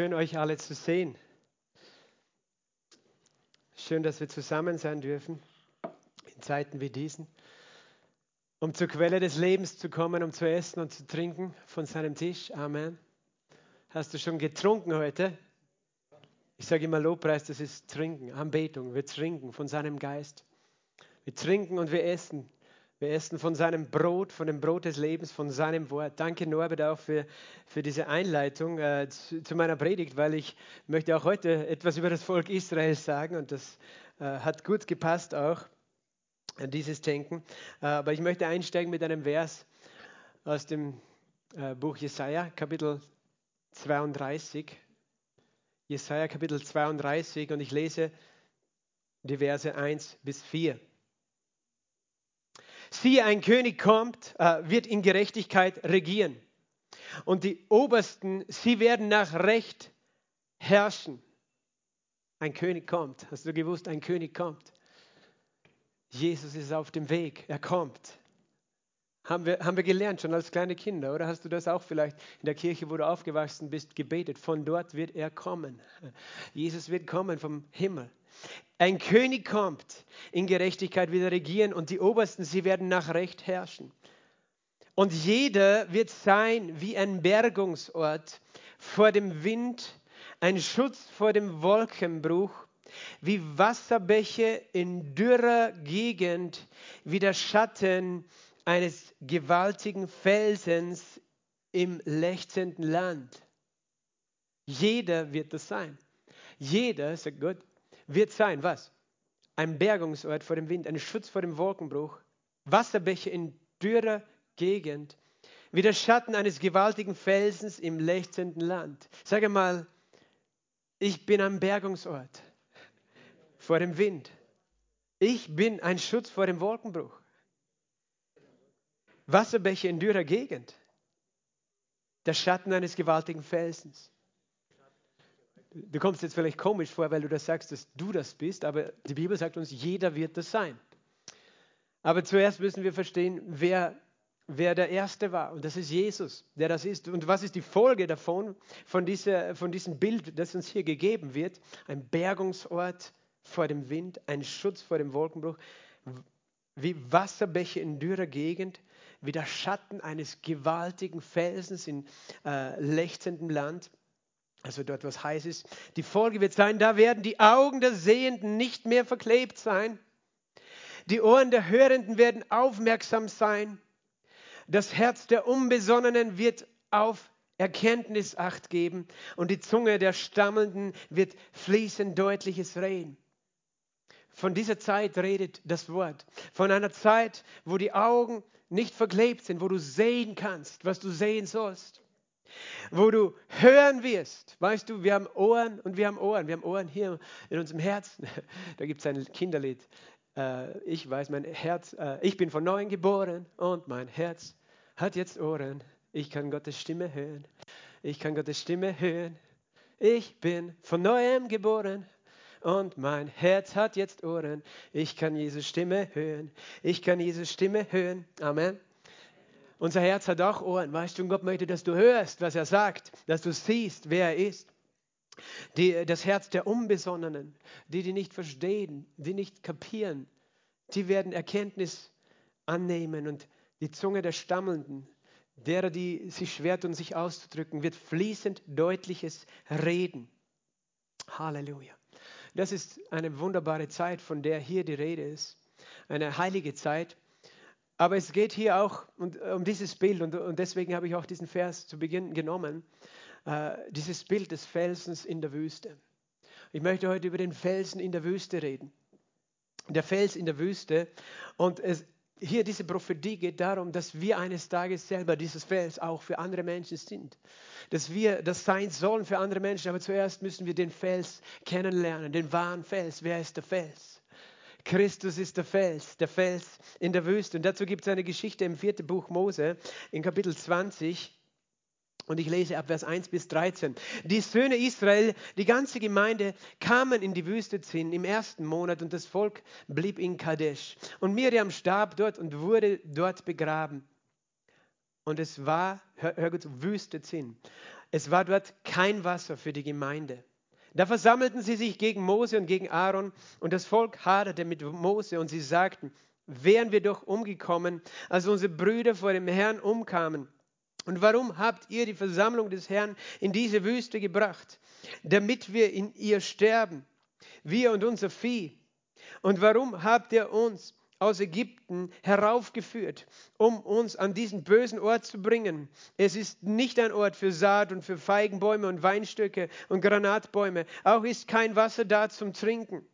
Schön, euch alle zu sehen. Schön, dass wir zusammen sein dürfen in Zeiten wie diesen, um zur Quelle des Lebens zu kommen, um zu essen und zu trinken von seinem Tisch. Amen. Hast du schon getrunken heute? Ich sage immer Lobpreis, das ist Trinken, Anbetung. Wir trinken von seinem Geist. Wir trinken und wir essen wir essen von seinem Brot, von dem Brot des Lebens, von seinem Wort. Danke Norbert auch für, für diese Einleitung äh, zu, zu, meiner Predigt, weil ich möchte auch heute etwas über das Volk Israel sagen und das äh, hat gut gepasst auch, an dieses Denken. Äh, aber ich möchte einsteigen mit einem Vers aus dem äh, Buch Jesaja, Kapitel 32. Jesaja, Kapitel 32 und ich lese die Verse 1 bis 4. Siehe, ein König kommt, äh, wird in Gerechtigkeit regieren. Und die Obersten, sie werden nach Recht herrschen. Ein König kommt. Hast du gewusst, ein König kommt? Jesus ist auf dem Weg. Er kommt. Haben wir, haben wir gelernt schon als kleine Kinder, oder hast du das auch vielleicht in der Kirche, wo du aufgewachsen bist, gebetet? Von dort wird er kommen. Jesus wird kommen vom Himmel. Ein König kommt, in Gerechtigkeit wieder regieren und die Obersten, sie werden nach Recht herrschen. Und jeder wird sein wie ein Bergungsort vor dem Wind, ein Schutz vor dem Wolkenbruch, wie Wasserbäche in dürrer Gegend, wie der Schatten eines gewaltigen Felsens im lechzenden Land. Jeder wird das sein. Jeder, sagt Gott, wird sein, was? Ein Bergungsort vor dem Wind, ein Schutz vor dem Wolkenbruch, Wasserbäche in dürrer Gegend, wie der Schatten eines gewaltigen Felsens im lechzenden Land. Sage mal, ich bin ein Bergungsort vor dem Wind. Ich bin ein Schutz vor dem Wolkenbruch. Wasserbäche in dürrer Gegend. Der Schatten eines gewaltigen Felsens. Du kommst jetzt vielleicht komisch vor, weil du das sagst, dass du das bist, aber die Bibel sagt uns, jeder wird das sein. Aber zuerst müssen wir verstehen, wer, wer der Erste war. Und das ist Jesus, der das ist. Und was ist die Folge davon, von, dieser, von diesem Bild, das uns hier gegeben wird? Ein Bergungsort vor dem Wind, ein Schutz vor dem Wolkenbruch, wie Wasserbäche in dürrer Gegend, wie der Schatten eines gewaltigen Felsens in äh, lechzendem Land. Also dort, was heiß ist. Die Folge wird sein, da werden die Augen der Sehenden nicht mehr verklebt sein. Die Ohren der Hörenden werden aufmerksam sein. Das Herz der Unbesonnenen wird auf Erkenntnis acht geben und die Zunge der Stammelnden wird fließend deutliches reden. Von dieser Zeit redet das Wort. Von einer Zeit, wo die Augen nicht verklebt sind, wo du sehen kannst, was du sehen sollst wo du hören wirst. Weißt du, wir haben Ohren und wir haben Ohren. Wir haben Ohren hier in unserem Herzen. Da gibt es ein Kinderlied. Äh, ich weiß, mein Herz, äh, ich bin von neuem geboren und mein Herz hat jetzt Ohren. Ich kann Gottes Stimme hören. Ich kann Gottes Stimme hören. Ich bin von neuem geboren und mein Herz hat jetzt Ohren. Ich kann Jesus Stimme hören. Ich kann Jesus Stimme hören. Amen. Unser Herz hat auch Ohren, weißt du, und Gott möchte, dass du hörst, was er sagt, dass du siehst, wer er ist. Die, das Herz der Unbesonnenen, die, die nicht verstehen, die nicht kapieren, die werden Erkenntnis annehmen und die Zunge der Stammelnden, derer, die sich schwer tun, sich auszudrücken, wird fließend deutliches Reden. Halleluja. Das ist eine wunderbare Zeit, von der hier die Rede ist. Eine heilige Zeit. Aber es geht hier auch äh, um dieses Bild und, deswegen habe ich auch diesen Vers zu Beginn genommen. Äh, dieses Bild des Felsens in der Wüste. Ich möchte heute über den Felsen in der Wüste reden. Der Fels in der Wüste. Und es, hier diese Prophetie geht darum, dass wir eines Tages selber dieses Fels auch für andere Menschen sind. Dass wir das sein sollen für andere Menschen. Aber zuerst müssen wir den Fels kennenlernen, den wahren Fels. Wer ist der Fels? Christus ist der Fels, der Fels in der Wüste. Und dazu gibt es eine Geschichte im vierten Buch Mose, in Kapitel 20. Und ich lese ab Vers 1 bis 13. Die Söhne Israel, die ganze Gemeinde, kamen in die Wüste Zin im ersten Monat und das Volk blieb in Kadesh. Und Miriam starb dort und wurde dort begraben. Und es war, hör, hör gut, Wüste Zin. es war dort kein Wasser für die Gemeinde. Da versammelten sie sich gegen Mose und gegen Aaron und das Volk haderte mit Mose und sie sagten, wären wir doch umgekommen, als unsere Brüder vor dem Herrn umkamen. Und warum habt ihr die Versammlung des Herrn in diese Wüste gebracht, damit wir in ihr sterben, wir und unser Vieh? Und warum habt ihr uns aus Ägypten heraufgeführt, um uns an diesen bösen Ort zu bringen. Es ist nicht ein Ort für Saat und für Feigenbäume und Weinstöcke und Granatbäume. Auch ist kein Wasser da zum Trinken.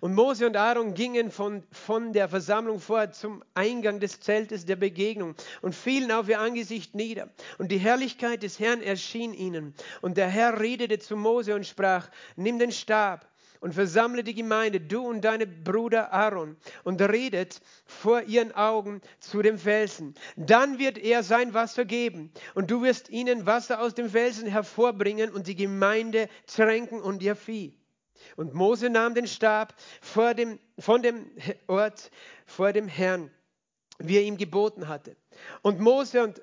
Und Mose und Aaron gingen von, von der Versammlung fort zum Eingang des Zeltes der Begegnung und fielen auf ihr Angesicht nieder. Und die Herrlichkeit des Herrn erschien ihnen. Und der Herr redete zu Mose und sprach, nimm den Stab und versammle die Gemeinde, du und deine Bruder Aaron, und redet vor ihren Augen zu dem Felsen. Dann wird er sein Wasser geben, und du wirst ihnen Wasser aus dem Felsen hervorbringen und die Gemeinde tränken und ihr Vieh. Und Mose nahm den Stab vor dem, von dem Ort vor dem Herrn, wie er ihm geboten hatte. Und Mose und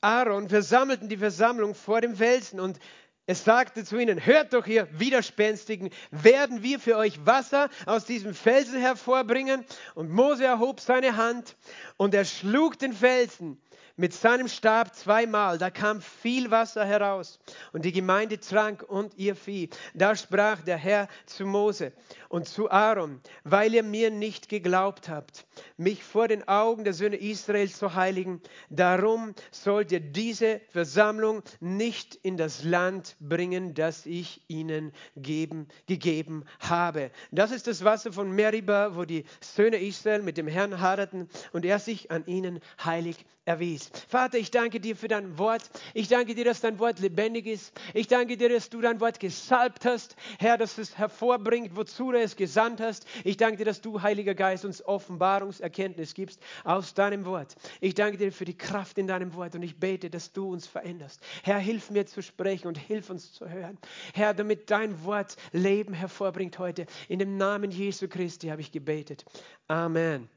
Aaron versammelten die Versammlung vor dem Felsen und es sagte zu ihnen, hört doch ihr Widerspenstigen, werden wir für euch Wasser aus diesem Felsen hervorbringen? Und Mose erhob seine Hand und er schlug den Felsen mit seinem Stab zweimal, da kam viel Wasser heraus und die Gemeinde trank und ihr Vieh. Da sprach der Herr zu Mose und zu Aaron, weil ihr mir nicht geglaubt habt, mich vor den Augen der Söhne Israels zu heiligen, darum sollt ihr diese Versammlung nicht in das Land bringen, das ich ihnen geben, gegeben habe. Das ist das Wasser von Meribah, wo die Söhne Israel mit dem Herrn haderten und er sich an ihnen heilig erwies. Vater, ich danke dir für dein Wort. Ich danke dir, dass dein Wort lebendig ist. Ich danke dir, dass du dein Wort gesalbt hast. Herr, dass es hervorbringt, wozu du es gesandt hast. Ich danke dir, dass du, Heiliger Geist, uns Offenbarungserkenntnis gibst aus deinem Wort. Ich danke dir für die Kraft in deinem Wort und ich bete, dass du uns veränderst. Herr, hilf mir zu sprechen und hilf uns zu hören. Herr, damit dein Wort Leben hervorbringt heute. In dem Namen Jesu Christi habe ich gebetet. Amen.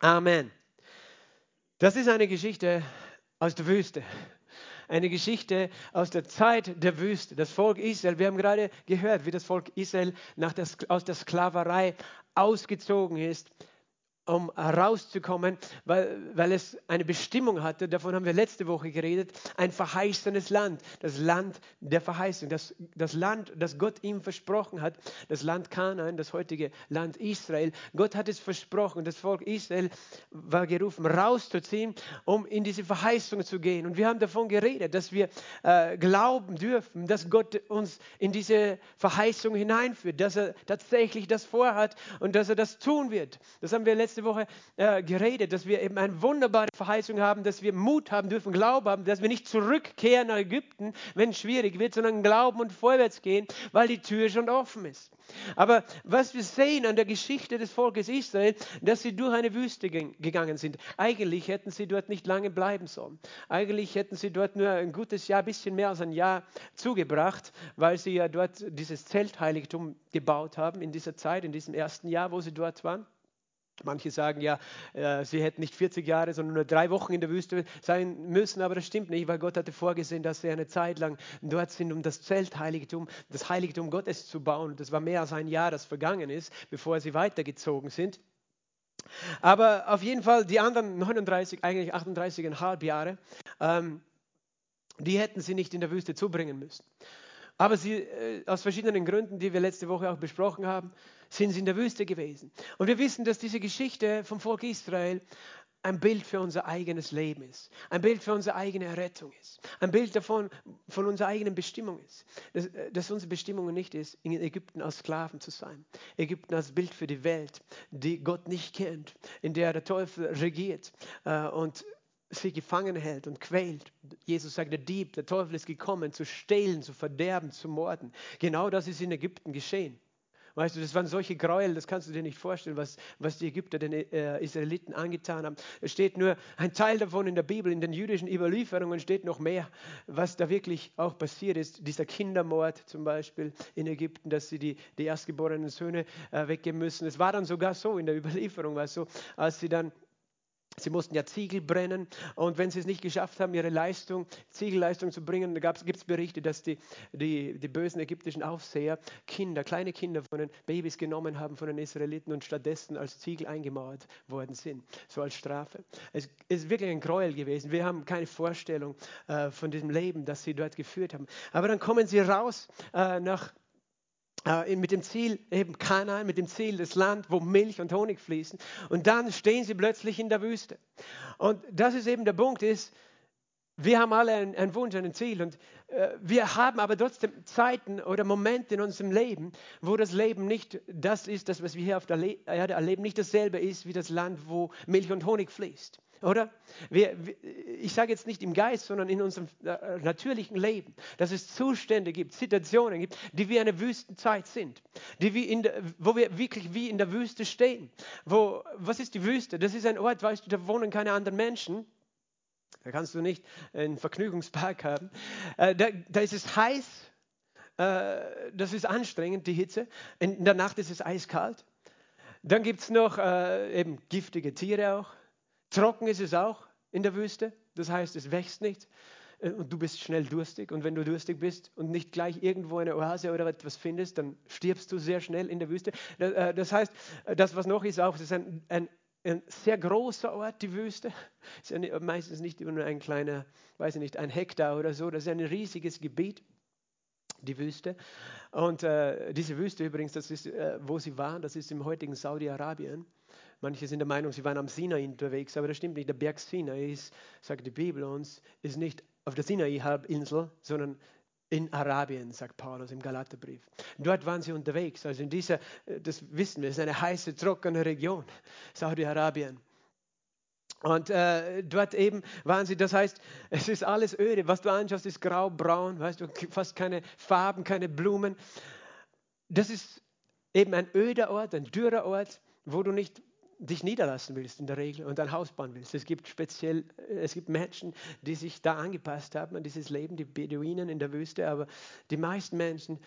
Amen. Das ist eine Geschichte aus der Wüste. Eine Geschichte aus der Zeit der Wüste. Das Volk Israel, wir haben gerade gehört, wie das Volk Israel nach der, aus der Sklaverei ausgezogen ist um rauszukommen, weil, weil es eine Bestimmung hatte, davon haben wir letzte Woche geredet, ein verheißenes Land, das Land der Verheißung, das, das Land, das Gott ihm versprochen hat, das Land Kanaan, das heutige Land Israel. Gott hat es versprochen, das Volk Israel war gerufen, rauszuziehen, um in diese Verheißung zu gehen. Und wir haben davon geredet, dass wir äh, glauben dürfen, dass Gott uns in diese Verheißung hineinführt, dass er tatsächlich das vorhat und dass er das tun wird. Das haben wir letzte letzte Woche äh, geredet, dass wir eben eine wunderbare Verheißung haben, dass wir Mut haben dürfen, Glauben haben, dass wir nicht zurückkehren nach Ägypten, wenn es schwierig wird, sondern glauben und vorwärts gehen, weil die Tür schon offen ist. Aber was wir sehen an der Geschichte des Volkes Israel, dass sie durch eine Wüste gegangen sind. Eigentlich hätten sie dort nicht lange bleiben sollen. Eigentlich hätten sie dort nur ein gutes Jahr, ein bisschen mehr als ein Jahr zugebracht, weil sie ja dort dieses Zeltheiligtum gebaut haben in dieser Zeit, in diesem ersten Jahr, wo sie dort waren. Manche sagen ja, äh, sie hätten nicht 40 Jahre, sondern nur drei Wochen in der Wüste sein müssen, aber das stimmt nicht, weil Gott hatte vorgesehen, dass sie eine Zeit lang dort sind, um das Zeltheiligtum, das Heiligtum Gottes zu bauen. Das war mehr als ein Jahr, das vergangen ist, bevor sie weitergezogen sind. Aber auf jeden Fall die anderen 39, eigentlich 38,5 Jahre, ähm, die hätten sie nicht in der Wüste zubringen müssen. Aber sie, äh, aus verschiedenen Gründen, die wir letzte Woche auch besprochen haben, sind sie in der Wüste gewesen. Und wir wissen, dass diese Geschichte vom Volk Israel ein Bild für unser eigenes Leben ist, ein Bild für unsere eigene Errettung ist, ein Bild davon, von unserer eigenen Bestimmung ist. Dass, äh, dass unsere Bestimmung nicht ist, in Ägypten als Sklaven zu sein. Ägypten als Bild für die Welt, die Gott nicht kennt, in der der Teufel regiert äh, und sie gefangen hält und quält. Jesus sagt, der Dieb, der Teufel ist gekommen, zu stehlen, zu verderben, zu morden. Genau das ist in Ägypten geschehen. Weißt du, das waren solche Gräuel, das kannst du dir nicht vorstellen, was, was die Ägypter den äh, Israeliten angetan haben. Es steht nur ein Teil davon in der Bibel, in den jüdischen Überlieferungen steht noch mehr, was da wirklich auch passiert ist. Dieser Kindermord zum Beispiel in Ägypten, dass sie die, die erstgeborenen Söhne äh, weggeben müssen. Es war dann sogar so in der Überlieferung, weißt du, als sie dann Sie mussten ja Ziegel brennen und wenn sie es nicht geschafft haben, ihre Leistung, Ziegelleistung zu bringen, da gibt es Berichte, dass die, die, die bösen ägyptischen Aufseher Kinder, kleine Kinder von den Babys genommen haben von den Israeliten und stattdessen als Ziegel eingemauert worden sind, so als Strafe. Es ist wirklich ein Gräuel gewesen. Wir haben keine Vorstellung äh, von diesem Leben, das sie dort geführt haben. Aber dann kommen sie raus äh, nach mit dem Ziel eben Kanaan, mit dem Ziel das Land, wo Milch und Honig fließen. Und dann stehen sie plötzlich in der Wüste. Und das ist eben der Punkt, ist, wir haben alle einen, einen Wunsch, ein Ziel und äh, wir haben aber trotzdem Zeiten oder Momente in unserem Leben, wo das Leben nicht das ist, das was wir hier auf der Erde erleben, nicht dasselbe ist wie das Land, wo Milch und Honig fließt. Oder? Wir, ich sage jetzt nicht im Geist, sondern in unserem äh, natürlichen Leben, dass es Zustände gibt, Situationen gibt, die wie eine Wüstenzeit sind, die wie in der, wo wir wirklich wie in der Wüste stehen. Wo, was ist die Wüste? Das ist ein Ort, weißt du, da wohnen keine anderen Menschen. Da kannst du nicht einen Vergnügungspark haben. Äh, da, da ist es heiß, äh, das ist anstrengend, die Hitze. In der Nacht ist es eiskalt. Dann gibt es noch eben giftige Tiere auch. Trocken ist es auch in der Wüste, das heißt, es wächst nicht äh, und du bist schnell durstig. Und wenn du durstig bist und nicht gleich irgendwo eine Oase oder etwas findest, dann stirbst du sehr schnell in der Wüste. Äh, das heißt, äh, das, was noch ist, auch, das ist ein, ein, ein sehr großer Ort, die Wüste. Es ist ja meistens nicht nur ein kleiner, weiß ich nicht, ein Hektar oder so, das ist ein riesiges Gebiet die Wüste. Und äh, diese Wüste übrigens, das ist, äh, wo sie waren, das ist im heutigen Saudi-Arabien. Manche sind der Meinung, sie waren am Sinai unterwegs, aber das stimmt nicht. Der Berg Sinai ist, sagt die Bibel uns, ist nicht auf der Sinai-Halbinsel, sondern in Arabien, sagt Paulus im Galaterbrief. Dort waren sie unterwegs. Also in dieser, äh, das wissen wir, ist eine heiße, trockene Region, Saudi-Arabien. Und äh, dort eben waren sie, das heißt, es ist alles öde. Was du anschaust, ist grau-braun, weißt du, fast keine Farben, keine Blumen. Das ist eben ein öder Ort, ein dürrer Ort, wo du nicht dich niederlassen willst in der Regel und ein Haus bauen willst. Es gibt speziell, es gibt Menschen, die sich da angepasst haben an dieses Leben, die Beduinen in der Wüste, aber die meisten Menschen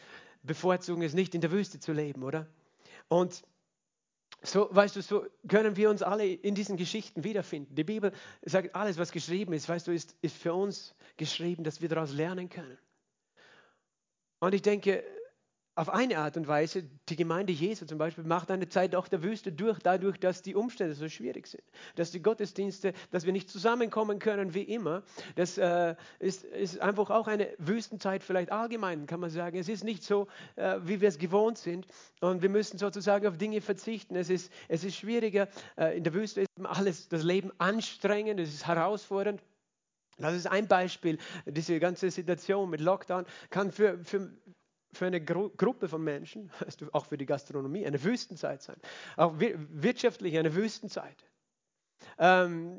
bevorzugen es nicht in der Wüste zu leben, oder? Und so, weißt du, so können wir uns alle in diesen Geschichten wiederfinden. Die Bibel sagt, alles, was geschrieben ist, weißt du, ist, ist für uns geschrieben, dass wir daraus lernen können. Und ich denke, auf eine Art und Weise, die Gemeinde Jesu zum Beispiel macht eine Zeit auch der Wüste durch, dadurch, dass die Umstände so schwierig sind, dass die Gottesdienste, dass wir nicht zusammenkommen können wie immer. Das äh, ist, ist, einfach auch eine Wüstenzeit vielleicht allgemein, kann man sagen. Es ist nicht so, äh, wie wir es gewohnt sind und wir müssen sozusagen auf Dinge verzichten. Es ist, es ist schwieriger. Äh, in der Wüste ist alles, das Leben anstrengend, es ist herausfordernd. Das ist ein Beispiel. Diese ganze Situation mit Lockdown kann für, für für eine Gru Gruppe von Menschen, auch für die Gastronomie, eine Wüstenzeit sein. Auch wirtschaftlich eine Wüstenzeit. Ähm,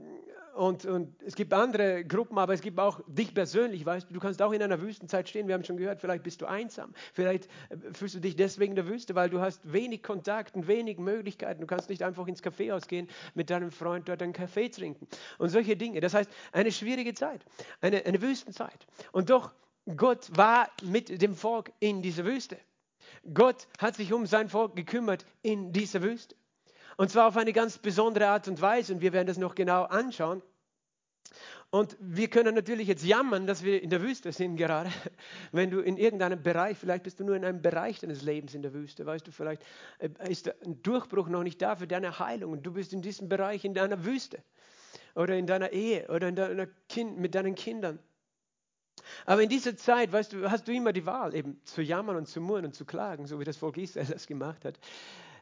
und, und, es gibt andere Gruppen, aber es gibt auch dich persönlich, weißt du, du kannst auch in einer Wüstenzeit stehen, wir haben schon gehört, vielleicht bist du einsam, vielleicht äh, fühlst du dich deswegen in der Wüste, weil du hast wenig Kontakt und wenig Möglichkeiten, du kannst nicht einfach ins Café ausgehen, mit deinem Freund dort einen Kaffee trinken und solche Dinge. Das heißt, eine schwierige Zeit, eine, eine Wüstenzeit. Und doch Gott war mit dem Volk in dieser Wüste. Gott hat sich um sein Volk gekümmert in dieser Wüste. Und zwar auf eine ganz besondere Art und Weise. Und wir werden das noch genau anschauen. Und wir können natürlich jetzt jammern, dass wir in der Wüste sind gerade. Wenn du in irgendeinem Bereich, vielleicht bist du nur in einem Bereich deines Lebens in der Wüste, weißt du, vielleicht äh, ist ein Durchbruch noch nicht da für deine Heilung und du bist in diesem Bereich in deiner Wüste oder in deiner Ehe oder in deiner kind, mit deinen Kindern. Aber in dieser Zeit, weißt du, hast du immer die Wahl, eben zu jammern und zu murren und zu klagen, so wie das Volk Israel das gemacht hat.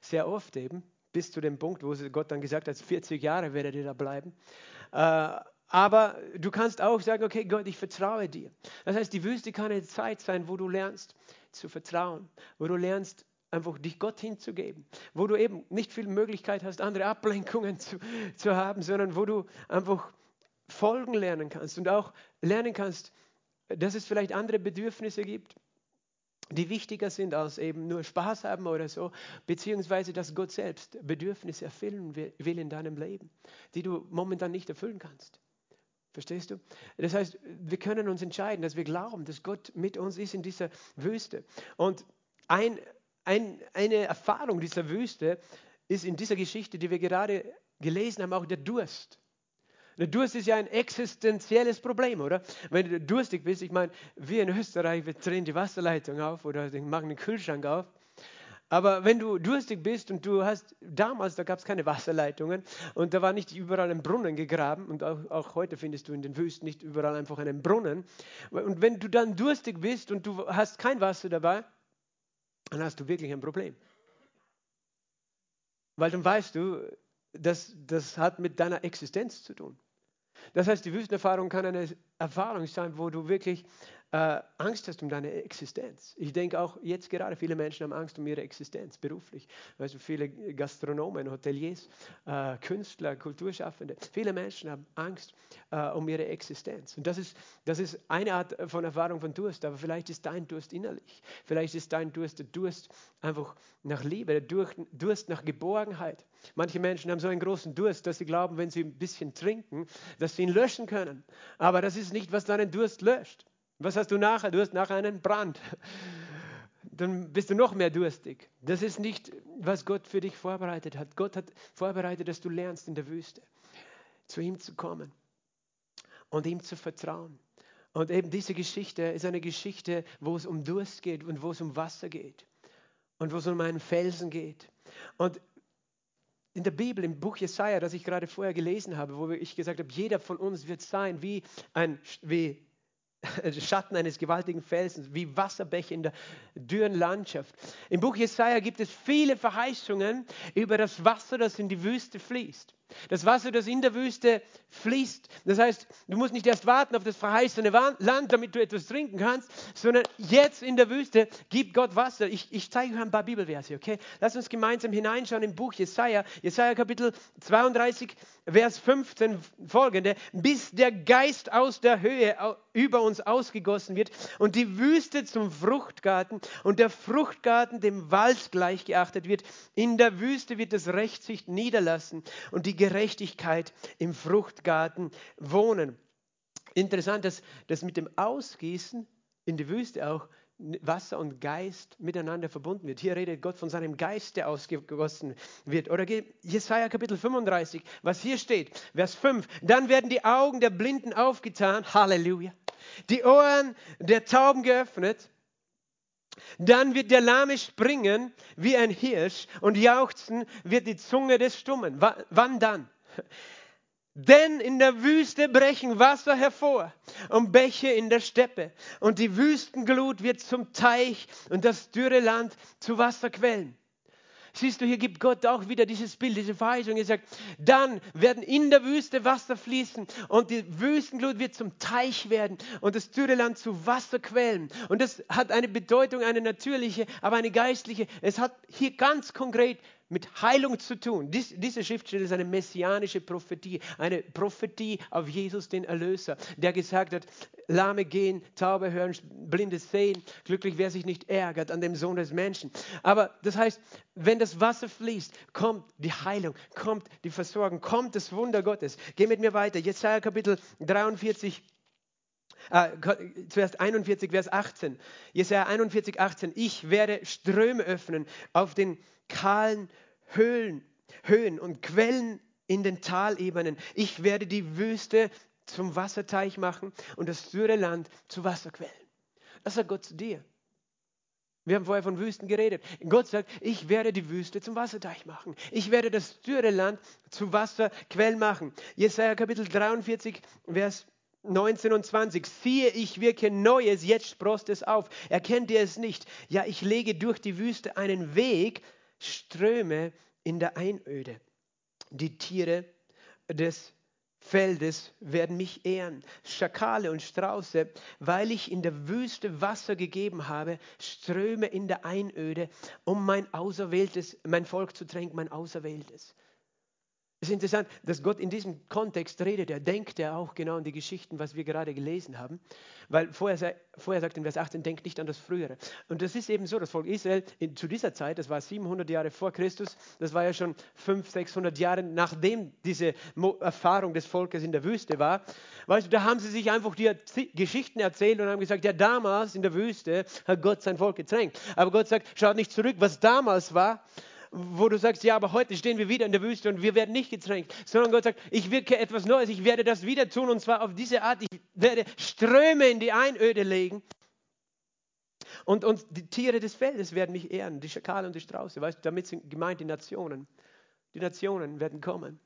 Sehr oft eben, bis zu dem Punkt, wo Gott dann gesagt hat, 40 Jahre werdet ihr da bleiben. Äh, aber du kannst auch sagen, okay, Gott, ich vertraue dir. Das heißt, die Wüste kann eine Zeit sein, wo du lernst zu vertrauen, wo du lernst, einfach dich Gott hinzugeben, wo du eben nicht viel Möglichkeit hast, andere Ablenkungen zu, zu haben, sondern wo du einfach folgen lernen kannst und auch lernen kannst, dass es vielleicht andere Bedürfnisse gibt, die wichtiger sind als eben nur Spaß haben oder so, beziehungsweise dass Gott selbst Bedürfnisse erfüllen will in deinem Leben, die du momentan nicht erfüllen kannst. Verstehst du? Das heißt, wir können uns entscheiden, dass wir glauben, dass Gott mit uns ist in dieser Wüste. Und ein, ein, eine Erfahrung dieser Wüste ist in dieser Geschichte, die wir gerade gelesen haben, auch der Durst. Durst ist ja ein existenzielles Problem, oder? Wenn du durstig bist, ich meine, wir in Österreich, wir drehen die Wasserleitung auf oder machen den Kühlschrank auf. Aber wenn du durstig bist und du hast, damals, da gab es keine Wasserleitungen und da war nicht überall ein Brunnen gegraben und auch, auch, heute findest du in den Wüsten nicht überall einfach einen Brunnen. Und wenn du dann durstig bist und du hast kein Wasser dabei, dann hast du wirklich ein Problem. Weil dann weißt du, das, das hat mit deiner Existenz zu tun. Das heißt, die Wüstenerfahrung kann eine Erfahrung sein, wo du wirklich äh, Angst hast um deine Existenz. Ich denke auch jetzt gerade, viele Menschen haben Angst um ihre Existenz beruflich. Weißt du, viele Gastronomen, Hoteliers, äh, Künstler, Kulturschaffende, viele Menschen haben Angst äh, um ihre Existenz. Und das ist, das ist eine Art von Erfahrung von Durst, aber vielleicht ist dein Durst innerlich. Vielleicht ist dein Durst der Durst einfach nach Liebe, der Durst nach Geborgenheit. Manche Menschen haben so einen großen Durst, dass sie glauben, wenn sie ein bisschen trinken, dass sie ihn löschen können. Aber das ist nicht, was deinen Durst löscht. Was hast du nachher? Du hast nachher einen Brand. Dann bist du noch mehr durstig. Das ist nicht, was Gott für dich vorbereitet hat. Gott hat vorbereitet, dass du lernst in der Wüste, zu ihm zu kommen und ihm zu vertrauen. Und eben diese Geschichte ist eine Geschichte, wo es um Durst geht und wo es um Wasser geht und wo es um einen Felsen geht. Und in der Bibel, im Buch Jesaja, das ich gerade vorher gelesen habe, wo ich gesagt habe, jeder von uns wird sein wie ein, wie Schatten eines gewaltigen Felsens, wie Wasserbäche in der dürren Landschaft. Im Buch Jesaja gibt es viele Verheißungen über das Wasser, das in die Wüste fließt. Das Wasser, das in der Wüste fließt. Das heißt, du musst nicht erst warten auf das verheißene Land, damit du etwas trinken kannst, sondern jetzt in der Wüste gibt Gott Wasser. Ich, ich zeige euch ein paar Bibelverse, okay? Lass uns gemeinsam hineinschauen im Buch Jesaja, Jesaja Kapitel 32, Vers 15 folgende. Bis der Geist aus der Höhe über uns ausgegossen wird und die Wüste zum Fruchtgarten und der Fruchtgarten dem Wald gleichgeachtet wird. In der Wüste wird das Recht sich niederlassen und die Gerechtigkeit im Fruchtgarten wohnen. Interessant, dass das mit dem Ausgießen in die Wüste auch Wasser und Geist miteinander verbunden wird. Hier redet Gott von seinem Geist, der ausgegossen wird. Oder Jesaja Kapitel 35, was hier steht, Vers 5. Dann werden die Augen der Blinden aufgetan, Halleluja. Die Ohren der Tauben geöffnet. Dann wird der Lahme springen wie ein Hirsch und jauchzen wird die Zunge des Stummen. W wann dann? Denn in der Wüste brechen Wasser hervor und Bäche in der Steppe und die Wüstenglut wird zum Teich und das dürre Land zu Wasserquellen. Siehst du, hier gibt Gott auch wieder dieses Bild, diese Verheißung. Er sagt, dann werden in der Wüste Wasser fließen und die Wüstenglut wird zum Teich werden und das Dürreland zu Wasserquellen. Und das hat eine Bedeutung, eine natürliche, aber eine geistliche. Es hat hier ganz konkret mit Heilung zu tun. Dies, diese Schriftstelle ist eine messianische Prophetie, eine Prophetie auf Jesus, den Erlöser, der gesagt hat, Lahme gehen, Taube hören, Blinde sehen, glücklich wer sich nicht ärgert an dem Sohn des Menschen. Aber das heißt, wenn das Wasser fließt, kommt die Heilung, kommt die Versorgung, kommt das Wunder Gottes. Geh mit mir weiter. Jesaja Kapitel 43, äh, zuerst 41, Vers 18. Jesaja 41, 18. Ich werde Ströme öffnen auf den kahlen Höhlen, Höhen und Quellen in den Talebenen. Ich werde die Wüste zum Wasserteich machen und das dürre Land zu Wasserquellen. Das sagt Gott zu dir. Wir haben vorher von Wüsten geredet. Gott sagt, ich werde die Wüste zum Wasserteich machen. Ich werde das dürre Land zu Wasserquellen machen. Jesaja Kapitel 43, Vers 19 und 20. Siehe, ich wirke Neues, jetzt sprost es auf. Erkennt ihr es nicht? Ja, ich lege durch die Wüste einen Weg, Ströme in der Einöde. Die Tiere des Feldes werden mich ehren, Schakale und Strauße, weil ich in der Wüste Wasser gegeben habe, Ströme in der Einöde, um mein Auserwähltes, mein Volk zu tränken, mein Auserwähltes. Es ist interessant, dass Gott in diesem Kontext redet. Er denkt er auch genau an die Geschichten, was wir gerade gelesen haben. Weil vorher, vorher sagt in Vers 18, denkt nicht an das Frühere. Und das ist eben so, das Volk Israel in, zu dieser Zeit, das war 700 Jahre vor Christus, das war ja schon 500, 600 Jahre nachdem diese Erfahrung des Volkes in der Wüste war. Weißt du, da haben sie sich einfach die Geschichten erzählt und haben gesagt, ja damals in der Wüste hat Gott sein Volk getränkt. Aber Gott sagt, schaut nicht zurück, was damals war, wo du sagst, ja, aber heute stehen wir wieder in der Wüste und wir werden nicht getränkt, sondern Gott sagt, ich wirke etwas Neues, ich werde das wieder tun und zwar auf diese Art, ich werde Ströme in die Einöde legen. Und, und die Tiere des Feldes werden mich ehren, die Schakale und die Strauße, weißt du, damit sind gemeint die Nationen. Die Nationen werden kommen,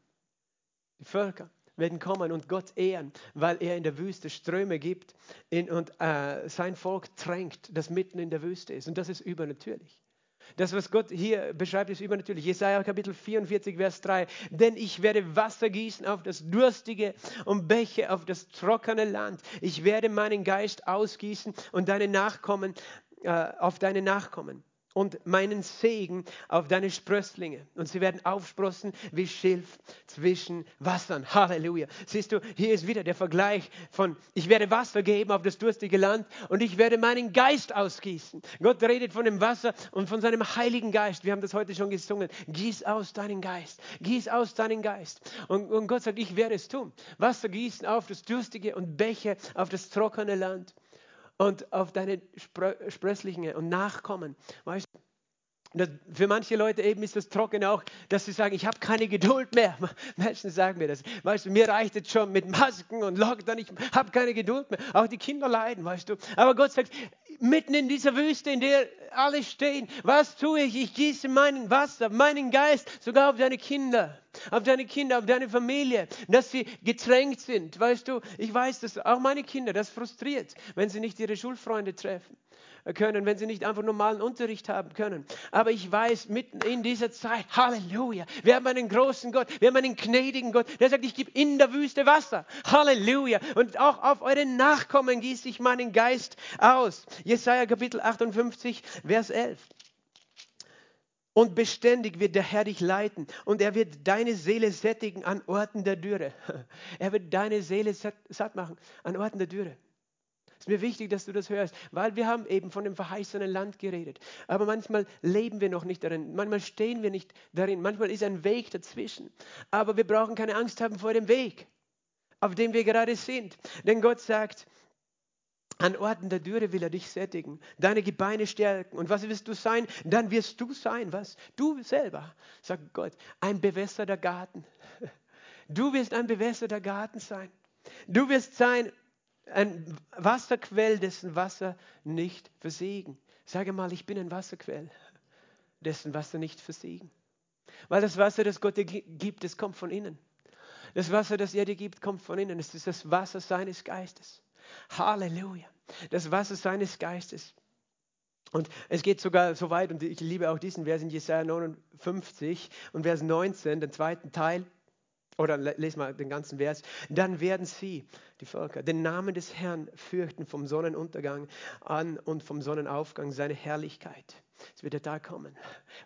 die Völker werden kommen und Gott ehren, weil er in der Wüste Ströme gibt in, und äh, sein Volk tränkt, das mitten in der Wüste ist. Und das ist übernatürlich. Das, was Gott hier beschreibt, ist übernatürlich. Jesaja Kapitel 44, Vers 3. Denn ich werde Wasser gießen auf das Durstige und Bäche auf das trockene Land. Ich werde meinen Geist ausgießen und deine Nachkommen, äh, auf deine Nachkommen und meinen Segen auf deine Sprösslinge. Und sie werden aufsprossen wie Schilf zwischen Wassern. Halleluja. Siehst du, hier ist wieder der Vergleich von, ich werde Wasser geben auf das durstige Land und ich werde meinen Geist ausgießen. Gott redet von dem Wasser und von seinem Heiligen Geist. Wir haben das heute schon gesungen. Gieß aus deinen Geist. Gieß aus deinen Geist. Und, und Gott sagt, ich werde es tun. Wasser gießen auf das durstige und Bäche auf das trockene Land und auf deine Sprösslinge und Nachkommen. Weißt du? Für manche Leute eben ist das Trockene auch, dass sie sagen, ich habe keine Geduld mehr. Menschen sagen mir das. Weißt du, mir reicht es schon mit Masken und Lockdown, ich habe keine Geduld mehr. Auch die Kinder leiden, weißt du. Aber Gott sagt, mitten in dieser Wüste, in der alle stehen, was tue ich? Ich gieße meinen Wasser, meinen Geist sogar auf deine Kinder, auf deine Kinder, auf deine Familie, dass sie getränkt sind. Weißt du, ich weiß, dass auch meine Kinder das frustriert, wenn sie nicht ihre Schulfreunde treffen können, wenn sie nicht einfach normalen Unterricht haben können. Aber ich weiß, mitten in dieser Zeit, Halleluja, wir haben einen großen Gott, wir haben einen gnädigen Gott, der sagt, ich gebe in der Wüste Wasser. Halleluja. Und auch auf eure Nachkommen gieße ich meinen Geist aus. Jesaja Kapitel 58, Vers 11. Und beständig wird der Herr dich leiten und er wird deine Seele sättigen an Orten der Dürre. Er wird deine Seele satt machen an Orten der Dürre. Ist mir wichtig, dass du das hörst, weil wir haben eben von dem verheißenen Land geredet. Aber manchmal leben wir noch nicht darin, manchmal stehen wir nicht darin, manchmal ist ein Weg dazwischen. Aber wir brauchen keine Angst haben vor dem Weg, auf dem wir gerade sind. Denn Gott sagt, an Orten der Dürre will er dich sättigen, deine Gebeine stärken. Und was wirst du sein? Dann wirst du sein, was? Du selber, sagt Gott, ein bewässerter Garten. Du wirst ein bewässerter Garten sein. Du wirst sein ein Wasserquell, dessen Wasser nicht versiegen. Sage mal, ich bin ein Wasserquell, dessen Wasser nicht versiegen. Weil das Wasser, das Gott dir gibt, das kommt von innen. Das Wasser, das er dir gibt, kommt von innen. Es ist das Wasser seines Geistes. Halleluja. Das Wasser seines Geistes. Und es geht sogar so weit, und ich liebe auch diesen Vers in Jesaja 59 und Vers 19, den zweiten Teil. Oder lese mal den ganzen Vers. Dann werden sie, die Völker, den Namen des Herrn fürchten vom Sonnenuntergang an und vom Sonnenaufgang seine Herrlichkeit. Es wird der Tag kommen,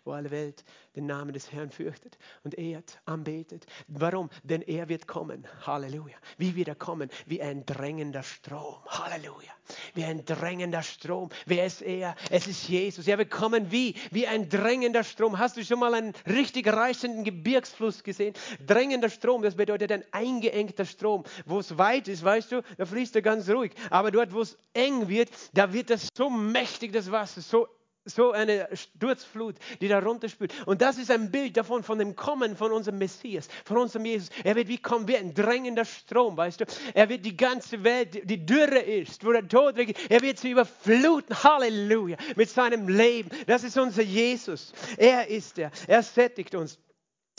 wo alle Welt den Namen des Herrn fürchtet und ehrt, anbetet. Warum? Denn er wird kommen. Halleluja. Wie wird er kommen? Wie ein drängender Strom. Halleluja. Wie ein drängender Strom. Wer ist er? Es ist Jesus. Er wird kommen wie? Wie ein drängender Strom. Hast du schon mal einen richtig reißenden Gebirgsfluss gesehen? Drängender Strom, das bedeutet ein eingeengter Strom. Wo es weit ist, weißt du, da fließt er ganz ruhig. Aber dort, wo es eng wird, da wird das so mächtig, das Wasser, so so eine Sturzflut, die da runterspült. Und das ist ein Bild davon, von dem Kommen von unserem Messias, von unserem Jesus. Er wird wie kommen, wie ein drängender Strom, weißt du. Er wird die ganze Welt, die Dürre ist, wo der Tod weggeht, er wird sie überfluten, Halleluja, mit seinem Leben. Das ist unser Jesus. Er ist er. Er sättigt uns.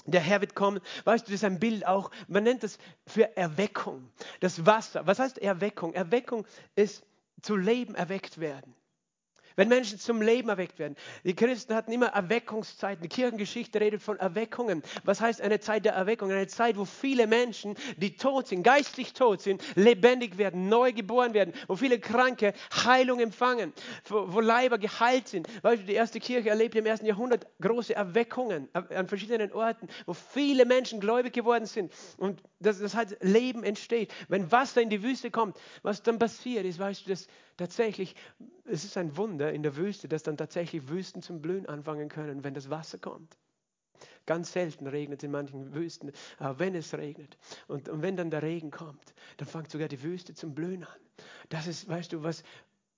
Der Herr wird kommen. Weißt du, das ist ein Bild auch, man nennt das für Erweckung. Das Wasser. Was heißt Erweckung? Erweckung ist zu Leben erweckt werden. Wenn Menschen zum Leben erweckt werden. Die Christen hatten immer Erweckungszeiten. Die Kirchengeschichte redet von Erweckungen. Was heißt eine Zeit der Erweckung? Eine Zeit, wo viele Menschen, die tot sind, geistlich tot sind, lebendig werden, neu geboren werden, wo viele Kranke Heilung empfangen, wo, Leiber geheilt sind. Weißt du, die erste Kirche erlebte im ersten Jahrhundert große Erweckungen an verschiedenen Orten, wo viele Menschen gläubig geworden sind. Und das, das heißt, Leben entsteht. Wenn Wasser in die Wüste kommt, was dann passiert ist, weißt du, das tatsächlich, es ist ein Wunder in der Wüste, dass dann tatsächlich Wüsten zum Blühen anfangen können, wenn das Wasser kommt. Ganz selten regnet es in manchen Wüsten, aber wenn es regnet und, und wenn dann der Regen kommt, dann fängt sogar die Wüste zum Blühen an. Das ist, weißt du, was,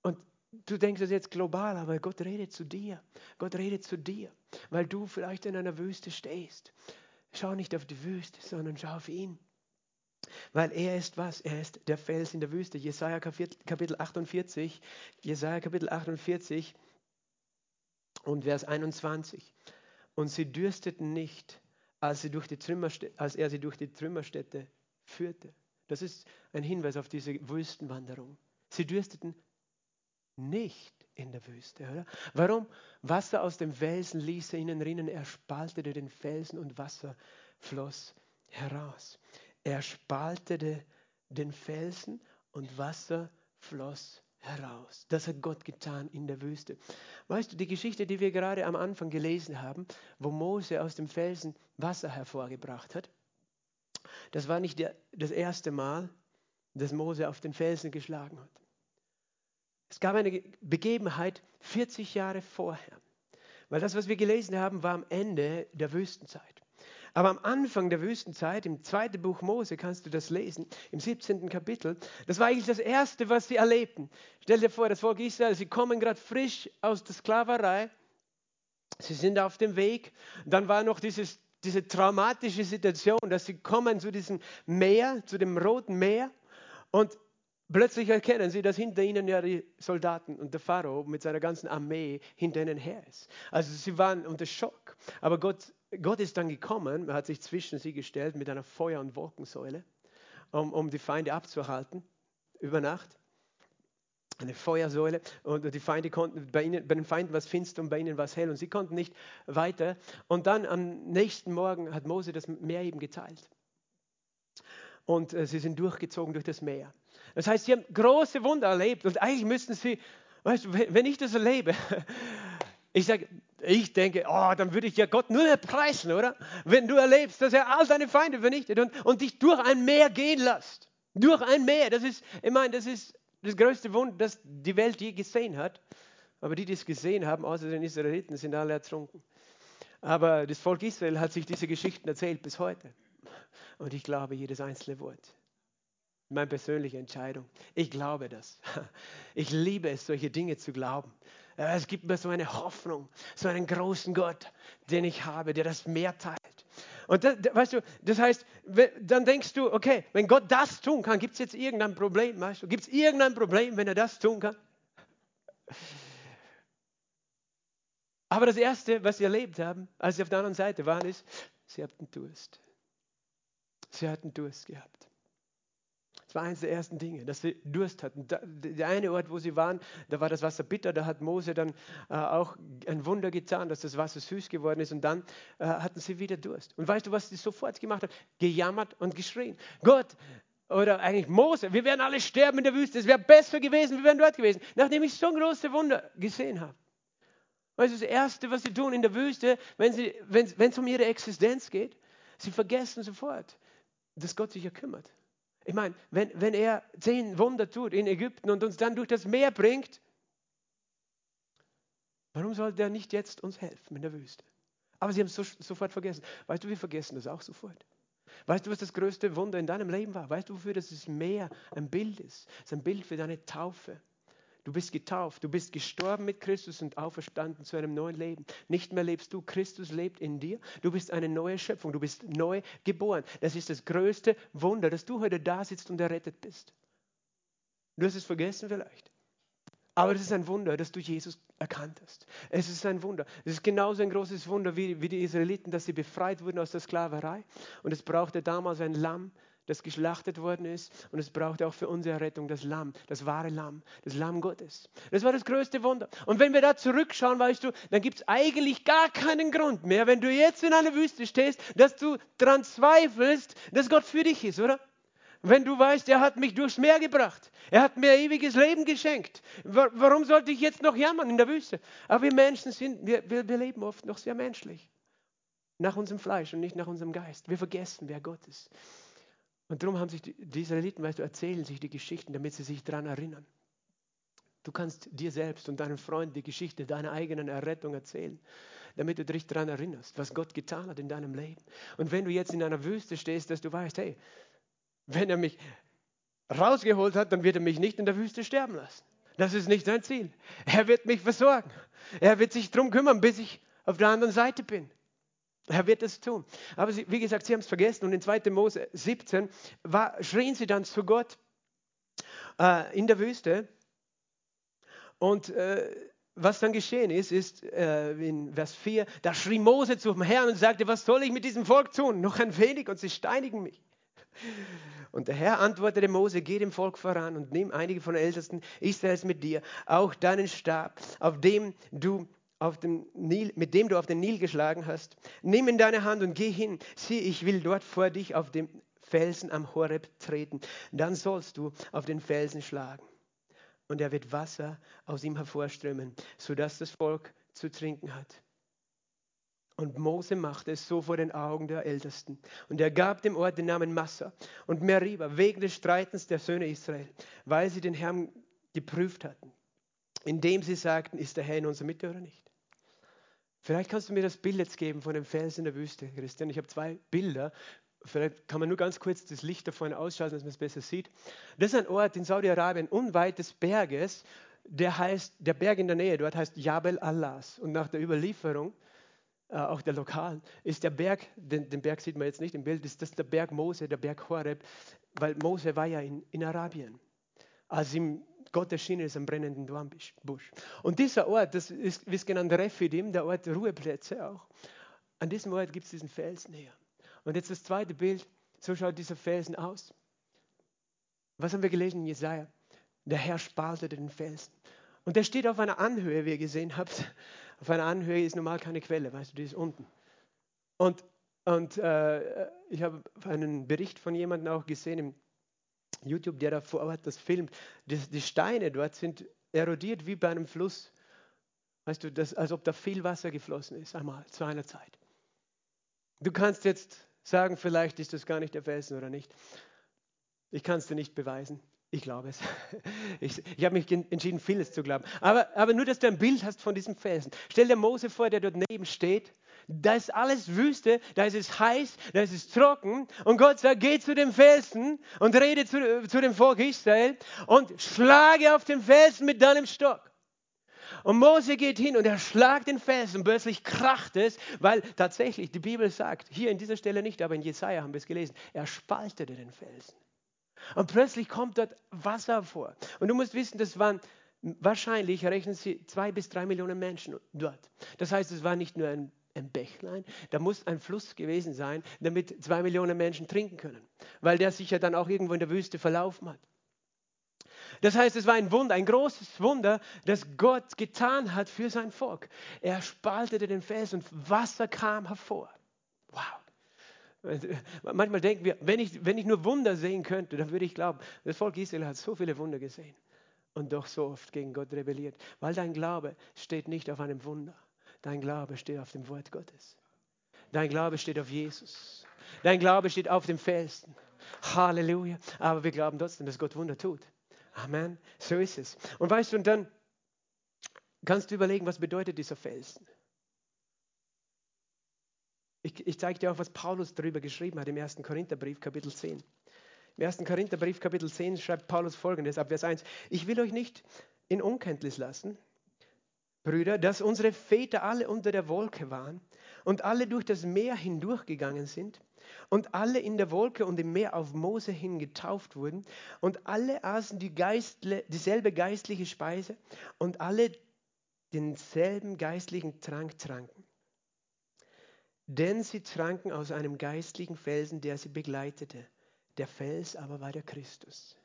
und du denkst das jetzt global, aber Gott redet zu dir. Gott redet zu dir, weil du vielleicht in einer Wüste stehst. Schau nicht auf die Wüste, sondern schau auf ihn. Weil er ist was? Er ist der Fels in der Wüste. Jesaja Kapitel 48, Jesaja Kapitel 48 und Vers 21. Und sie dürsteten nicht, als, sie durch die als er sie durch die Trümmerstätte führte. Das ist ein Hinweis auf diese Wüstenwanderung. Sie dürsteten nicht in der Wüste, oder? Warum? Wasser aus dem Felsen ließ er ihnen rinnen, er spaltete den Felsen und Wasser floss heraus. Er spaltete den Felsen und Wasser floss heraus. Das hat Gott getan in der Wüste. Weißt du, die Geschichte, die wir gerade am Anfang gelesen haben, wo Mose aus dem Felsen Wasser hervorgebracht hat, das war nicht der, das erste Mal, dass Mose auf den Felsen geschlagen hat. Es gab eine Begebenheit 40 Jahre vorher. Weil das, was wir gelesen haben, war am Ende der Wüstenzeit. Aber am Anfang der Wüstenzeit, im zweiten Buch Mose, kannst du das lesen, im 17. Kapitel, das war eigentlich das Erste, was sie erlebten. Stell dir vor, das Volk Israel, sie kommen gerade frisch aus der Sklaverei, sie sind auf dem Weg, dann war noch dieses, diese traumatische Situation, dass sie kommen zu diesem Meer, zu dem Roten Meer und Plötzlich erkennen sie, dass hinter ihnen ja die Soldaten und der Pharao mit seiner ganzen Armee hinter ihnen her ist. Also sie waren unter Schock. Aber Gott Gott ist dann gekommen, er hat sich zwischen sie gestellt mit einer Feuer- und Wolkensäule, um, um die Feinde abzuhalten über Nacht. Eine Feuersäule und die Feinde konnten, bei, ihnen, bei den Feinden war es finster und bei ihnen war es hell und sie konnten nicht weiter. Und dann am nächsten Morgen hat Mose das Meer eben geteilt. Und äh, sie sind durchgezogen durch das Meer. Das heißt, sie haben große Wunder erlebt und eigentlich müssten sie, weißt du, wenn ich das erlebe, ich sage, ich denke, oh, dann würde ich ja Gott nur mehr preisen, oder? Wenn du erlebst, dass er all deine Feinde vernichtet und, und dich durch ein Meer gehen lässt. Durch ein Meer. Das ist, ich meine, das ist das größte Wunder, das die Welt je gesehen hat. Aber die, die es gesehen haben, außer den Israeliten, sind alle ertrunken. Aber das Volk Israel hat sich diese Geschichten erzählt bis heute. Und ich glaube jedes einzelne Wort. Meine persönliche Entscheidung. Ich glaube das. Ich liebe es, solche Dinge zu glauben. Es gibt mir so eine Hoffnung, so einen großen Gott, den ich habe, der das Meer teilt. Und das, weißt du, das heißt, dann denkst du, okay, wenn Gott das tun kann, gibt es jetzt irgendein Problem, weißt du? Gibt es irgendein Problem, wenn er das tun kann? Aber das Erste, was sie erlebt haben, als sie auf der anderen Seite waren, ist, sie hatten Durst. Sie hatten Durst gehabt. Das war eines der ersten Dinge, dass sie Durst hatten. der eine Ort, wo sie waren, da war das Wasser bitter, da hat Mose dann äh, auch ein Wunder getan, dass das Wasser süß geworden ist und dann äh, hatten sie wieder Durst. Und weißt du, was sie sofort gemacht haben? Gejammert und geschrien. Gott, oder eigentlich Mose, wir werden alle sterben in der Wüste, es wäre besser gewesen, wir wären dort gewesen, nachdem ich so große Wunder gesehen habe. Weißt du, das Erste, was sie tun in der Wüste, wenn es wenn, um ihre Existenz geht, sie vergessen sofort, dass Gott sich ja kümmert. Ich meine, wenn, wenn er zehn Wunder tut in Ägypten und uns dann durch das Meer bringt, warum sollte er nicht jetzt uns helfen in der Wüste? Aber sie haben es so, sofort vergessen. Weißt du, wir vergessen das auch sofort. Weißt du, was das größte Wunder in deinem Leben war? Weißt du, wofür das Meer ein Bild ist? Es ist ein Bild für deine Taufe. Du bist getauft, du bist gestorben mit Christus und auferstanden zu einem neuen Leben. Nicht mehr lebst du, Christus lebt in dir. Du bist eine neue Schöpfung, du bist neu geboren. Das ist das größte Wunder, dass du heute da sitzt und errettet bist. Du hast es vergessen vielleicht. Aber es ist ein Wunder, dass du Jesus erkannt hast. Es ist ein Wunder. Es ist genauso ein großes Wunder wie, wie die Israeliten, dass sie befreit wurden aus der Sklaverei. Und es brauchte damals ein Lamm, das geschlachtet worden ist. Und es braucht auch für unsere Rettung das Lamm, das wahre Lamm, das Lamm Gottes. Das war das größte Wunder. Und wenn wir da zurückschauen, weißt du, dann gibt es eigentlich gar keinen Grund mehr, wenn du jetzt in einer Wüste stehst, dass du daran zweifelst, dass Gott für dich ist, oder? Wenn du weißt, er hat mich durchs Meer gebracht, er hat mir ewiges Leben geschenkt, warum sollte ich jetzt noch jammern in der Wüste? Aber wir Menschen sind, wir, wir leben oft noch sehr menschlich. Nach unserem Fleisch und nicht nach unserem Geist. Wir vergessen, wer Gott ist. Und darum haben sich die, die Israeliten, weißt du, erzählen sich die Geschichten, damit sie sich daran erinnern. Du kannst dir selbst und deinen Freunden die Geschichte deiner eigenen Errettung erzählen, damit du dich daran erinnerst, was Gott getan hat in deinem Leben. Und wenn du jetzt in einer Wüste stehst, dass du weißt, hey, wenn er mich rausgeholt hat, dann wird er mich nicht in der Wüste sterben lassen. Das ist nicht sein Ziel. Er wird mich versorgen. Er wird sich darum kümmern, bis ich auf der anderen Seite bin. Er wird es tun. Aber sie, wie gesagt, sie haben es vergessen. Und in 2. Mose 17 war, schrien sie dann zu Gott äh, in der Wüste. Und äh, was dann geschehen ist, ist äh, in Vers 4, da schrie Mose zum Herrn und sagte, was soll ich mit diesem Volk tun? Noch ein wenig und sie steinigen mich. Und der Herr antwortete Mose, geh dem Volk voran und nimm einige von den Ältesten Israels mit dir, auch deinen Stab, auf dem du auf dem Nil, mit dem du auf den Nil geschlagen hast. Nimm in deine Hand und geh hin. Sieh, ich will dort vor dich auf dem Felsen am Horeb treten. Dann sollst du auf den Felsen schlagen. Und er wird Wasser aus ihm hervorströmen, sodass das Volk zu trinken hat. Und Mose machte es so vor den Augen der Ältesten. Und er gab dem Ort den Namen Massa und Meriba wegen des Streitens der Söhne Israel, weil sie den Herrn geprüft hatten, indem sie sagten, ist der Herr in unserer Mitte oder nicht? Vielleicht kannst du mir das Bild jetzt geben von dem Fels in der Wüste, Christian. Ich habe zwei Bilder. Vielleicht kann man nur ganz kurz das Licht da vorne ausschalten, dass man es besser sieht. Das ist ein Ort in Saudi-Arabien, unweit des Berges. Der heißt, der Berg in der Nähe dort heißt Jabal Allahs. Und nach der Überlieferung äh, auch der Lokalen, ist der Berg, den, den, Berg sieht man jetzt nicht im Bild, ist das der Berg Mose, der Berg Horeb, weil Mose war ja in, in Arabien, als ihm Gott erschienen ist am brennenden Dornbusch. Und dieser Ort, das ist, ist genannt Refidim, der Ort Ruheplätze auch. An diesem Ort gibt es diesen Felsen her. Und jetzt das zweite Bild, so schaut dieser Felsen aus. Was haben wir gelesen in Jesaja? Der Herr spaltete den Felsen. Und der steht auf einer Anhöhe, wie ihr gesehen habt. Auf einer Anhöhe ist normal keine Quelle, weißt du, die ist unten. Und, und äh, ich habe einen Bericht von jemandem auch gesehen im YouTube, der da vor Ort das filmt. Die, die Steine dort sind erodiert wie bei einem Fluss. Weißt du, das, als ob da viel Wasser geflossen ist, einmal zu einer Zeit. Du kannst jetzt sagen, vielleicht ist das gar nicht der Felsen oder nicht. Ich kann es dir nicht beweisen. Ich glaube es. Ich, ich habe mich entschieden, vieles zu glauben. Aber, aber nur, dass du ein Bild hast von diesem Felsen. Stell dir Mose vor, der dort neben steht. Da ist alles Wüste, da ist es heiß, da ist es trocken. Und Gott sagt, geh zu dem Felsen und rede zu, zu dem Volk Israel und schlage auf den Felsen mit deinem Stock. Und Mose geht hin und er schlagt den Felsen und plötzlich kracht es, weil tatsächlich die Bibel sagt, hier in dieser Stelle nicht, aber in Jesaja haben wir es gelesen, er spaltete den Felsen. Und plötzlich kommt dort Wasser vor. Und du musst wissen, das waren wahrscheinlich, rechnen sie, zwei bis drei Millionen Menschen dort. Das heißt, es war nicht nur ein, ein Bächlein, da muss ein Fluss gewesen sein, damit zwei Millionen Menschen trinken können, weil der sich ja dann auch irgendwo in der Wüste verlaufen hat. Das heißt, es war ein Wunder, ein großes Wunder, das Gott getan hat für sein Volk. Er spaltete den Fels und Wasser kam hervor. Wow. Manchmal denken wir, wenn ich, wenn ich nur Wunder sehen könnte, dann würde ich glauben, das Volk Israel hat so viele Wunder gesehen und doch so oft gegen Gott rebelliert, weil dein Glaube steht nicht auf einem Wunder. Dein Glaube steht auf dem Wort Gottes. Dein Glaube steht auf Jesus. Dein Glaube steht auf dem Felsen. Halleluja. Aber wir glauben trotzdem, dass Gott Wunder tut. Amen. So ist es. Und weißt du, und dann kannst du überlegen, was bedeutet dieser Felsen? Ich, ich zeige dir auch, was Paulus darüber geschrieben hat im 1. Korintherbrief, Kapitel 10. Im 1. Korintherbrief, Kapitel 10, schreibt Paulus folgendes ab Vers 1. Ich will euch nicht in Unkenntnis lassen, Brüder, dass unsere Väter alle unter der Wolke waren und alle durch das Meer hindurchgegangen sind und alle in der Wolke und im Meer auf Mose hin getauft wurden und alle aßen die Geistle, dieselbe geistliche Speise und alle denselben geistlichen Trank tranken denn sie tranken aus einem geistlichen Felsen, der sie begleitete. Der Fels aber war der Christus.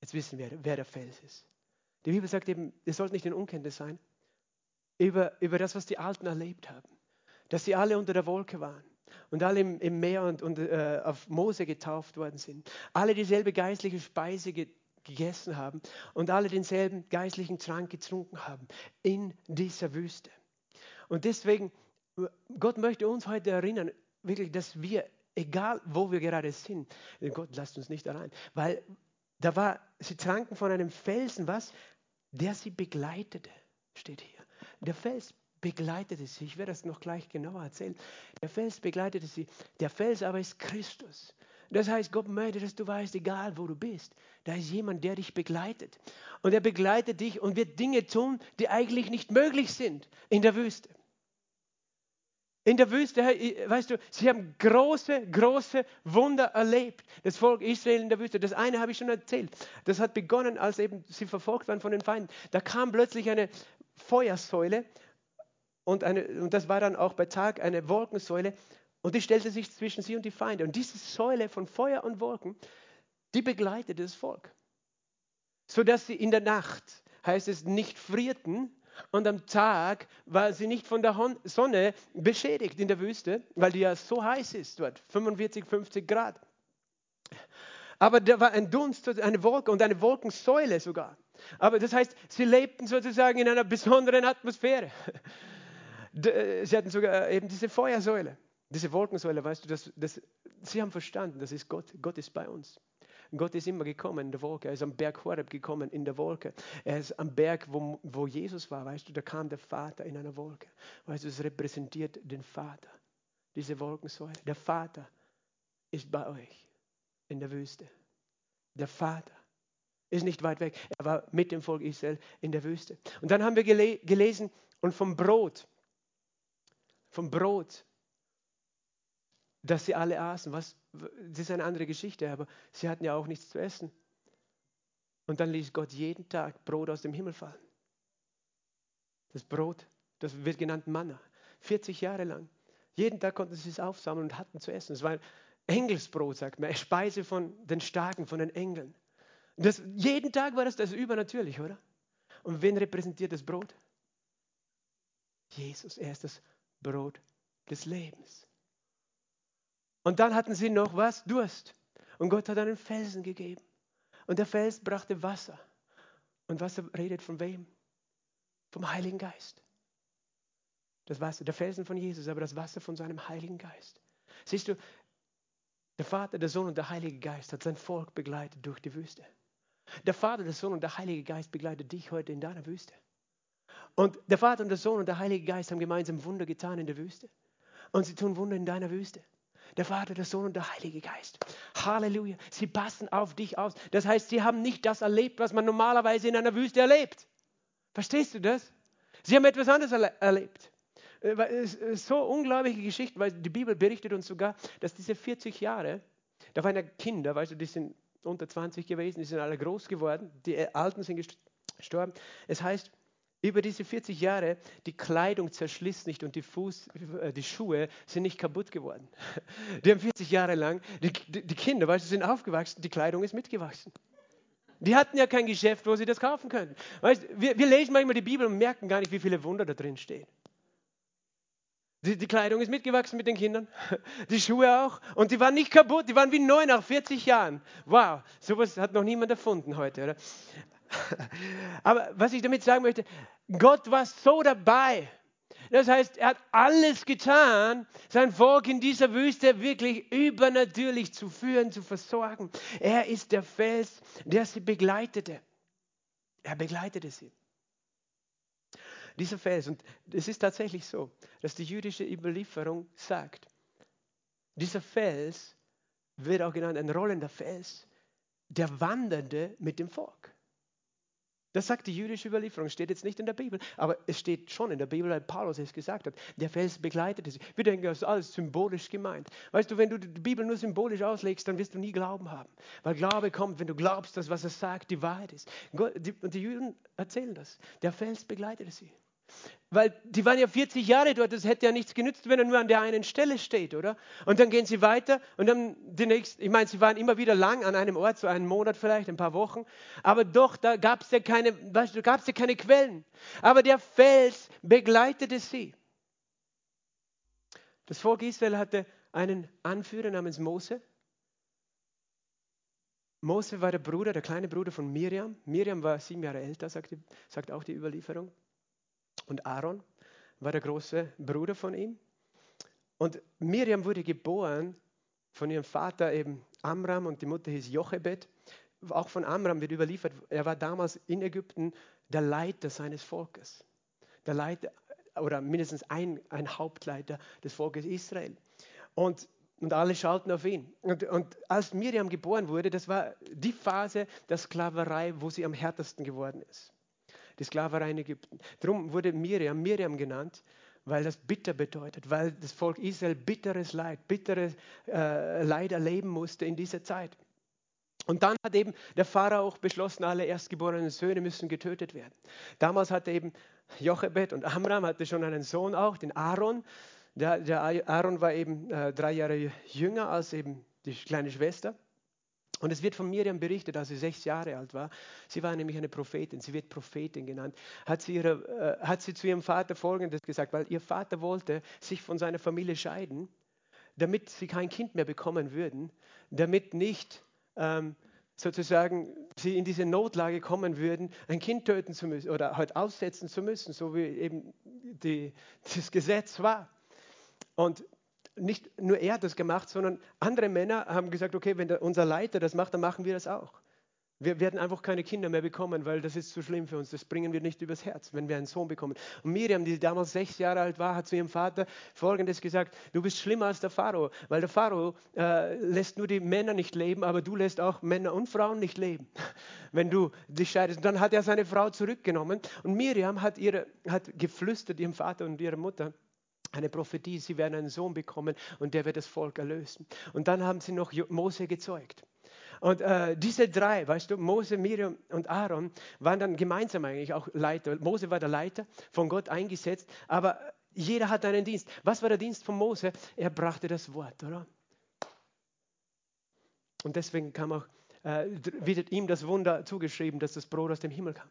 Jetzt wissen wir, wer der Fels ist. Die Bibel sagt eben, ihr sollt nicht in Unkenntnis sein über, über das, was die Alten erlebt haben. Dass sie alle unter der Wolke waren und alle im, im Meer und, und äh, auf Mose getauft worden sind. Alle dieselbe geistliche Speise ge gegessen haben und alle denselben geistlichen Trank getrunken haben in dieser Wüste. Und deswegen Gott möchte uns heute erinnern, wirklich, dass wir, egal wo wir gerade sind, Gott lasst uns nicht allein, weil da war, sie tranken von einem Felsen, was? Der sie begleitete, steht hier. Der Fels begleitete sie. Ich werde das noch gleich genauer erzählen. Der Fels begleitete sie. Der Fels aber ist Christus. Das heißt, Gott möchte, dass du weißt, egal wo du bist, da ist jemand, der dich begleitet. Und er begleitet dich und wird Dinge tun, die eigentlich nicht möglich sind in der Wüste. In der Wüste, weißt du, sie haben große, große Wunder erlebt. Das Volk Israel in der Wüste. Das eine habe ich schon erzählt. Das hat begonnen, als eben sie verfolgt waren von den Feinden. Da kam plötzlich eine Feuersäule und, eine, und das war dann auch bei Tag eine Wolkensäule und die stellte sich zwischen sie und die Feinde. Und diese Säule von Feuer und Wolken, die begleitete das Volk. Sodass sie in der Nacht, heißt es, nicht frierten, und am Tag war sie nicht von der Sonne beschädigt in der Wüste, weil die ja so heiß ist dort, 45, 50 Grad. Aber da war ein Dunst, eine Wolke und eine Wolkensäule sogar. Aber das heißt, sie lebten sozusagen in einer besonderen Atmosphäre. Sie hatten sogar eben diese Feuersäule, diese Wolkensäule, weißt du, das, das, sie haben verstanden, das ist Gott. Gott ist bei uns. Gott ist immer gekommen in der Wolke. Er ist am Berg Horeb gekommen in der Wolke. Er ist am Berg, wo, wo Jesus war, weißt du, da kam der Vater in einer Wolke. Weißt du, es repräsentiert den Vater, diese Wolkensäule. Der Vater ist bei euch in der Wüste. Der Vater ist nicht weit weg. Er war mit dem Volk Israel in der Wüste. Und dann haben wir gele gelesen und vom Brot, vom Brot dass sie alle aßen. Was, das ist eine andere Geschichte, aber sie hatten ja auch nichts zu essen. Und dann ließ Gott jeden Tag Brot aus dem Himmel fallen. Das Brot, das wird genannt Manna. 40 Jahre lang. Jeden Tag konnten sie es aufsammeln und hatten zu essen. Es war Engelsbrot, sagt man, Speise von den Starken, von den Engeln. Das, jeden Tag war das, das übernatürlich, oder? Und wen repräsentiert das Brot? Jesus, er ist das Brot des Lebens. Und dann hatten sie noch was? Durst. Und Gott hat einen Felsen gegeben. Und der Fels brachte Wasser. Und Wasser redet von wem? Vom Heiligen Geist. Das Wasser, der Felsen von Jesus, aber das Wasser von seinem Heiligen Geist. Siehst du, der Vater, der Sohn und der Heilige Geist hat sein Volk begleitet durch die Wüste. Der Vater, der Sohn und der Heilige Geist begleitet dich heute in deiner Wüste. Und der Vater und der Sohn und der Heilige Geist haben gemeinsam Wunder getan in der Wüste. Und sie tun Wunder in deiner Wüste der Vater, der Sohn und der Heilige Geist. Halleluja. Sie passen auf dich aus. Das heißt, sie haben nicht das erlebt, was man normalerweise in einer Wüste erlebt. Verstehst du das? Sie haben etwas anderes erle erlebt. Äh, so unglaubliche Geschichte, weil die Bibel berichtet uns sogar, dass diese 40 Jahre, da waren ja Kinder, weißt du, die sind unter 20 gewesen, die sind alle groß geworden, die Alten sind gestorben. Es heißt, über diese 40 Jahre, die Kleidung zerschliss nicht und die, Fuß, äh, die Schuhe sind nicht kaputt geworden. Die haben 40 Jahre lang, die, die Kinder, weißt du, sind aufgewachsen, die Kleidung ist mitgewachsen. Die hatten ja kein Geschäft, wo sie das kaufen können. Weißt, wir, wir lesen manchmal die Bibel und merken gar nicht, wie viele Wunder da drin stehen. Die, die, Kleidung ist mitgewachsen mit den Kindern, die Schuhe auch. Und die waren nicht kaputt, die waren wie neu nach 40 Jahren. Wow, sowas hat noch niemand erfunden heute. Oder? Aber was ich damit sagen möchte, Gott war so dabei. Das heißt, er hat alles getan, sein Volk in dieser Wüste wirklich übernatürlich zu führen, zu versorgen. Er ist der Fels, der sie begleitete. Er begleitete sie. Dieser Fels, und es ist tatsächlich so, dass die jüdische Überlieferung sagt, dieser Fels wird auch genannt ein rollender Fels, der wandernde mit dem Volk. Das sagt die jüdische Überlieferung, steht jetzt nicht in der Bibel, aber es steht schon in der Bibel, weil Paulus es gesagt hat. Der Fels begleitete sie. Wir denken, das ist alles symbolisch gemeint. Weißt du, wenn du die Bibel nur symbolisch auslegst, dann wirst du nie Glauben haben. Weil Glaube kommt, wenn du glaubst, dass was er sagt, die Wahrheit ist. Und die Juden erzählen das. Der Fels begleitete sie. Weil die waren ja 40 Jahre dort, das hätte ja nichts genützt, wenn er nur an der einen Stelle steht, oder? Und dann gehen sie weiter und dann die nächste, ich meine, sie waren immer wieder lang an einem Ort, so einen Monat vielleicht, ein paar Wochen, aber doch, da gab es ja keine, weißt du, gab es ja keine Quellen. Aber der Fels begleitete sie. Das Volk Israel hatte einen Anführer namens Mose. Mose war der Bruder, der kleine Bruder von Miriam. Miriam war sieben Jahre älter, sagt, die, sagt auch die Überlieferung. Und Aaron war der große Bruder von ihm. Und Miriam wurde geboren von ihrem Vater eben Amram und die Mutter hieß Jochebed. Auch von Amram wird überliefert, er war damals in Ägypten der Leiter seines Volkes. Der Leiter oder mindestens ein, ein Hauptleiter des Volkes Israel. Und und alle schauten auf ihn. Und, und als Miriam geboren wurde, das war die Phase der Sklaverei, wo sie am härtesten geworden ist. Die Sklaverei in Ägypten. Darum wurde Miriam Miriam genannt, weil das bitter bedeutet, weil das Volk Israel bitteres Leid, bitteres äh, Leid erleben musste in dieser Zeit. Und dann hat eben der Pharao auch beschlossen, alle erstgeborenen Söhne müssen getötet werden. Damals hatte eben Jochebed und Amram hatte schon einen Sohn auch, den Aaron. Der, der Aaron war eben äh, drei Jahre jünger als eben die kleine Schwester. Und es wird von Miriam berichtet, als sie sechs Jahre alt war. Sie war nämlich eine Prophetin, sie wird Prophetin genannt. Hat sie, ihre, äh, hat sie zu ihrem Vater Folgendes gesagt, weil ihr Vater wollte sich von seiner Familie scheiden, damit sie kein Kind mehr bekommen würden, damit nicht ähm, sozusagen sie in diese Notlage kommen würden, ein Kind töten zu müssen oder halt aussetzen zu müssen, so wie eben die, das Gesetz war. Und nicht nur er hat das gemacht, sondern andere Männer haben gesagt, okay, wenn der, unser Leiter das macht, dann machen wir das auch. Wir werden einfach keine Kinder mehr bekommen, weil das ist zu schlimm für uns. Das bringen wir nicht übers Herz, wenn wir einen Sohn bekommen. Und Miriam, die damals sechs Jahre alt war, hat zu ihrem Vater Folgendes gesagt: Du bist schlimmer als der Pharao, weil der Pharao äh, lässt nur die Männer nicht leben, aber du lässt auch Männer und Frauen nicht leben, wenn du dich scheidest. Und dann hat er seine Frau zurückgenommen und Miriam hat, ihre, hat geflüstert ihrem Vater und ihrer Mutter eine Prophetie, sie werden einen Sohn bekommen und der wird das Volk erlösen. Und dann haben sie noch Mose gezeugt. Und äh, diese drei, weißt du, Mose, Miriam und Aaron, waren dann gemeinsam eigentlich auch Leiter. Mose war der Leiter, von Gott eingesetzt, aber jeder hat einen Dienst. Was war der Dienst von Mose? Er brachte das Wort, oder? Und deswegen kam auch äh, wird ihm das Wunder zugeschrieben, dass das Brot aus dem Himmel kam.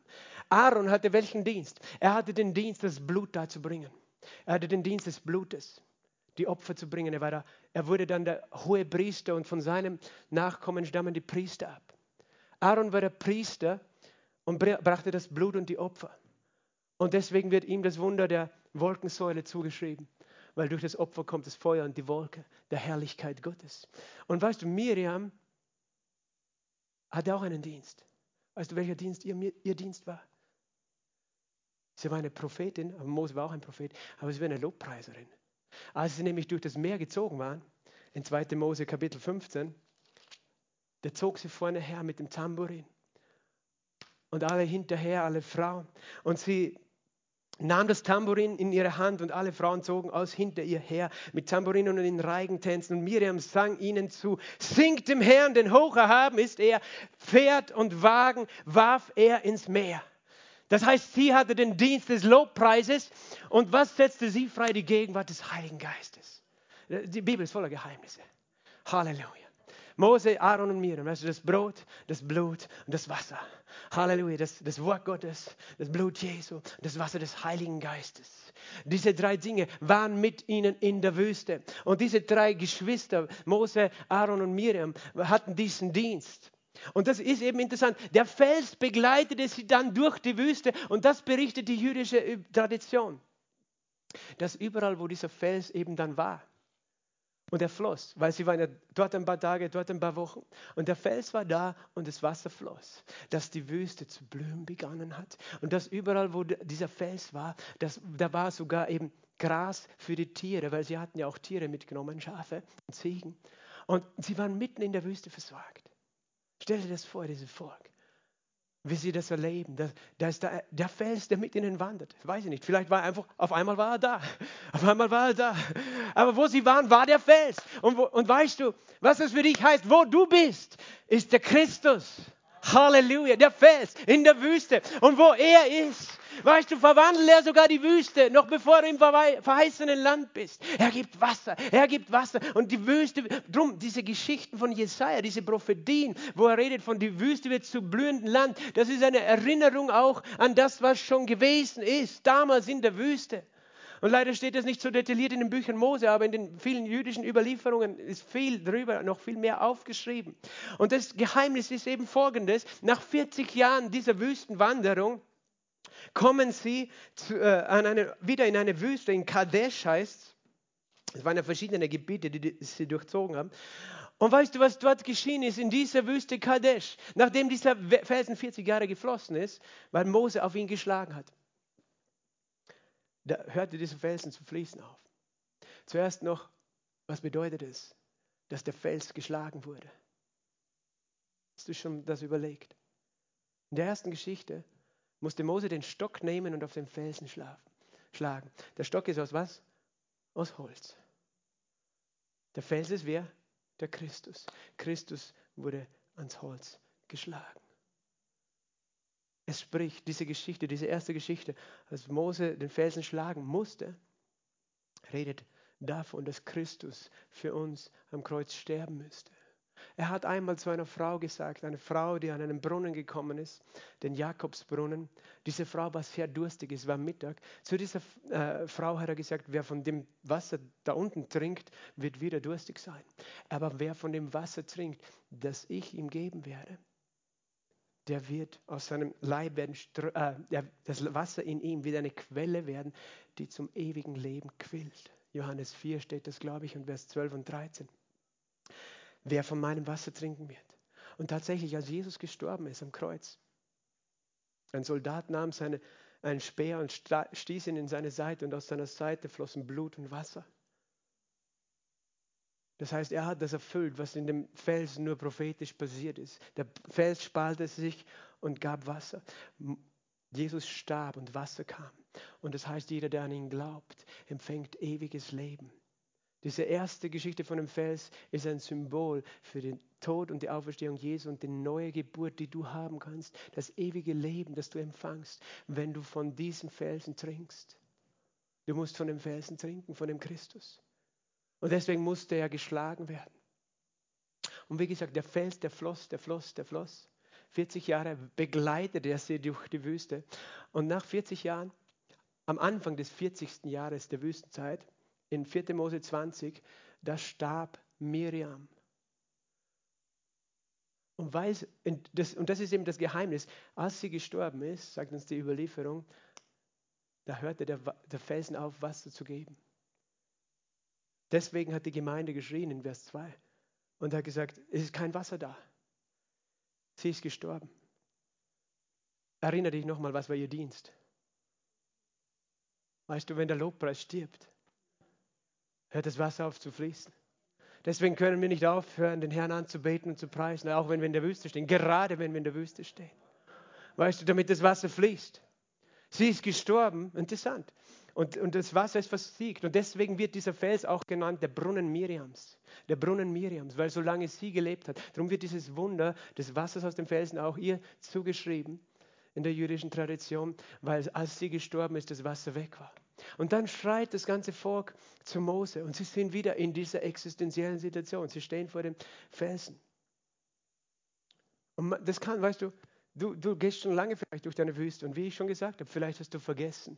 Aaron hatte welchen Dienst? Er hatte den Dienst, das Blut da zu bringen. Er hatte den Dienst des Blutes, die Opfer zu bringen. Er, war da, er wurde dann der hohe Priester und von seinem Nachkommen stammen die Priester ab. Aaron war der Priester und brachte das Blut und die Opfer. Und deswegen wird ihm das Wunder der Wolkensäule zugeschrieben, weil durch das Opfer kommt das Feuer und die Wolke der Herrlichkeit Gottes. Und weißt du, Miriam hatte auch einen Dienst. Weißt du, welcher Dienst ihr, ihr Dienst war? Sie war eine Prophetin, aber Mose war auch ein Prophet, aber sie war eine Lobpreiserin. Als sie nämlich durch das Meer gezogen waren, in 2. Mose Kapitel 15, da zog sie vorne her mit dem Tambourin. Und alle hinterher, alle Frauen. Und sie nahm das Tambourin in ihre Hand und alle Frauen zogen aus hinter ihr her mit Tambourinen und in Reigentänzen. Und Miriam sang ihnen zu, singt dem Herrn, denn hoch erhaben ist er, Pferd und Wagen warf er ins Meer. Das heißt, sie hatte den Dienst des Lobpreises und was setzte sie frei? Die Gegenwart des Heiligen Geistes. Die Bibel ist voller Geheimnisse. Halleluja. Mose, Aaron und Miriam, du, das Brot, das Blut und das Wasser. Halleluja, das, das Wort Gottes, das Blut Jesu, das Wasser des Heiligen Geistes. Diese drei Dinge waren mit ihnen in der Wüste. Und diese drei Geschwister, Mose, Aaron und Miriam, hatten diesen Dienst. Und das ist eben interessant. Der Fels begleitete sie dann durch die Wüste und das berichtet die jüdische Tradition. Dass überall, wo dieser Fels eben dann war, und er floss, weil sie waren ja dort ein paar Tage, dort ein paar Wochen. Und der Fels war da und das Wasser floss, dass die Wüste zu blühen begonnen hat. Und dass überall, wo dieser Fels war, das, da war sogar eben Gras für die Tiere, weil sie hatten ja auch Tiere mitgenommen, Schafe und Ziegen. Und sie waren mitten in der Wüste versorgt. Stell dir das vor, dieses Volk, wie sie das erleben. Da, da ist der, der Fels, der mit ihnen wandert. Weiß ich nicht. Vielleicht war er einfach, auf einmal war er da. Auf einmal war er da. Aber wo sie waren, war der Fels. Und, wo, und weißt du, was das für dich heißt? Wo du bist, ist der Christus. Halleluja, der Fels in der Wüste. Und wo er ist, weißt du, verwandelt er sogar die Wüste, noch bevor du im verheißenen Land bist. Er gibt Wasser, er gibt Wasser. Und die Wüste, drum diese Geschichten von Jesaja, diese Prophetien, wo er redet von die Wüste wird zu blühendem Land, das ist eine Erinnerung auch an das, was schon gewesen ist, damals in der Wüste. Und leider steht das nicht so detailliert in den Büchern Mose, aber in den vielen jüdischen Überlieferungen ist viel drüber, noch viel mehr aufgeschrieben. Und das Geheimnis ist eben folgendes. Nach 40 Jahren dieser Wüstenwanderung kommen sie zu, äh, eine, wieder in eine Wüste, in Kadesh heißt es. waren ja verschiedene Gebiete, die, die sie durchzogen haben. Und weißt du, was dort geschehen ist in dieser Wüste Kadesh, nachdem dieser Felsen 40 Jahre geflossen ist, weil Mose auf ihn geschlagen hat? da hörte dieser Felsen zu fließen auf. Zuerst noch, was bedeutet es? dass der Fels geschlagen wurde. Hast du schon das überlegt? In der ersten Geschichte musste Mose den Stock nehmen und auf den Felsen schlagen. Der Stock ist aus was? Aus Holz. Der Fels ist wer? Der Christus. Christus wurde ans Holz geschlagen. Es spricht diese Geschichte, diese erste Geschichte, als Mose den Felsen schlagen musste, redet davon, dass Christus für uns am Kreuz sterben müsste. Er hat einmal zu einer Frau gesagt, eine Frau, die an einen Brunnen gekommen ist, den Jakobsbrunnen. Diese Frau war sehr durstig, es war Mittag. Zu dieser äh, Frau hat er gesagt, wer von dem Wasser da unten trinkt, wird wieder durstig sein. Aber wer von dem Wasser trinkt, das ich ihm geben werde, der wird aus seinem Leib werden, äh, das Wasser in ihm wird eine Quelle werden, die zum ewigen Leben quillt. Johannes 4 steht das, glaube ich, und Vers 12 und 13. Wer von meinem Wasser trinken wird. Und tatsächlich, als Jesus gestorben ist am Kreuz, ein Soldat nahm seine, einen Speer und stieß ihn in seine Seite und aus seiner Seite flossen Blut und Wasser. Das heißt, er hat das erfüllt, was in dem Felsen nur prophetisch passiert ist. Der Fels spaltete sich und gab Wasser. Jesus starb und Wasser kam. Und das heißt, jeder, der an ihn glaubt, empfängt ewiges Leben. Diese erste Geschichte von dem Fels ist ein Symbol für den Tod und die Auferstehung Jesu und die neue Geburt, die du haben kannst. Das ewige Leben, das du empfangst, wenn du von diesem Felsen trinkst. Du musst von dem Felsen trinken, von dem Christus. Und deswegen musste er geschlagen werden. Und wie gesagt, der Fels, der floss, der floss, der floss. 40 Jahre begleitete er sie durch die Wüste. Und nach 40 Jahren, am Anfang des 40. Jahres der Wüstenzeit, in 4. Mose 20, da starb Miriam. Und, weiß, und, das, und das ist eben das Geheimnis. Als sie gestorben ist, sagt uns die Überlieferung, da hörte der, der Felsen auf, Wasser zu geben. Deswegen hat die Gemeinde geschrien in Vers 2 und hat gesagt, es ist kein Wasser da. Sie ist gestorben. Erinnere dich nochmal, was war ihr Dienst? Weißt du, wenn der Lobpreis stirbt, hört das Wasser auf zu fließen. Deswegen können wir nicht aufhören, den Herrn anzubeten und zu preisen, auch wenn wir in der Wüste stehen, gerade wenn wir in der Wüste stehen. Weißt du, damit das Wasser fließt. Sie ist gestorben, interessant. Und, und das Wasser ist versiegt. Und deswegen wird dieser Fels auch genannt der Brunnen Miriams. Der Brunnen Miriams, weil solange sie gelebt hat. Darum wird dieses Wunder des Wassers aus dem Felsen auch ihr zugeschrieben in der jüdischen Tradition, weil als sie gestorben ist, das Wasser weg war. Und dann schreit das ganze Volk zu Mose und sie sind wieder in dieser existenziellen Situation. Sie stehen vor dem Felsen. Und das kann, weißt du, du, du gehst schon lange vielleicht durch deine Wüste und wie ich schon gesagt habe, vielleicht hast du vergessen,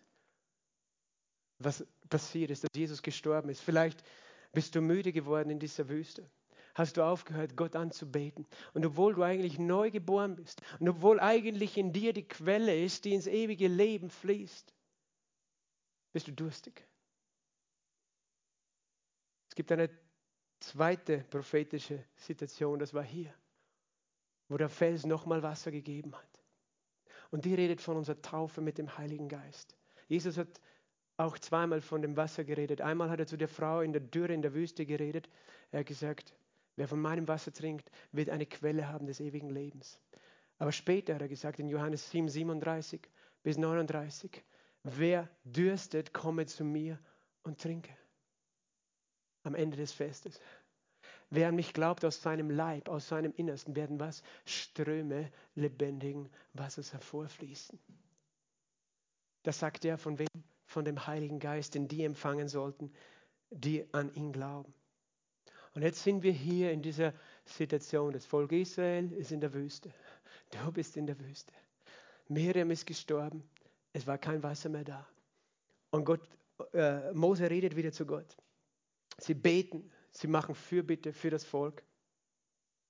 was passiert ist, dass Jesus gestorben ist. Vielleicht bist du müde geworden in dieser Wüste. Hast du aufgehört, Gott anzubeten. Und obwohl du eigentlich neu geboren bist und obwohl eigentlich in dir die Quelle ist, die ins ewige Leben fließt, bist du durstig. Es gibt eine zweite prophetische Situation, das war hier, wo der Fels nochmal Wasser gegeben hat. Und die redet von unserer Taufe mit dem Heiligen Geist. Jesus hat auch zweimal von dem Wasser geredet. Einmal hat er zu der Frau in der Dürre in der Wüste geredet. Er hat gesagt, wer von meinem Wasser trinkt, wird eine Quelle haben des ewigen Lebens. Aber später hat er gesagt in Johannes 7, 37 bis 39, wer dürstet, komme zu mir und trinke. Am Ende des Festes. Wer an mich glaubt, aus seinem Leib, aus seinem Innersten werden was? Ströme lebendigen Wassers hervorfließen. Das sagt er von wem? von dem Heiligen Geist, den die empfangen sollten, die an ihn glauben. Und jetzt sind wir hier in dieser Situation. Das Volk Israel ist in der Wüste. Du bist in der Wüste. Miriam ist gestorben. Es war kein Wasser mehr da. Und Gott, äh, Mose redet wieder zu Gott. Sie beten, sie machen Fürbitte für das Volk,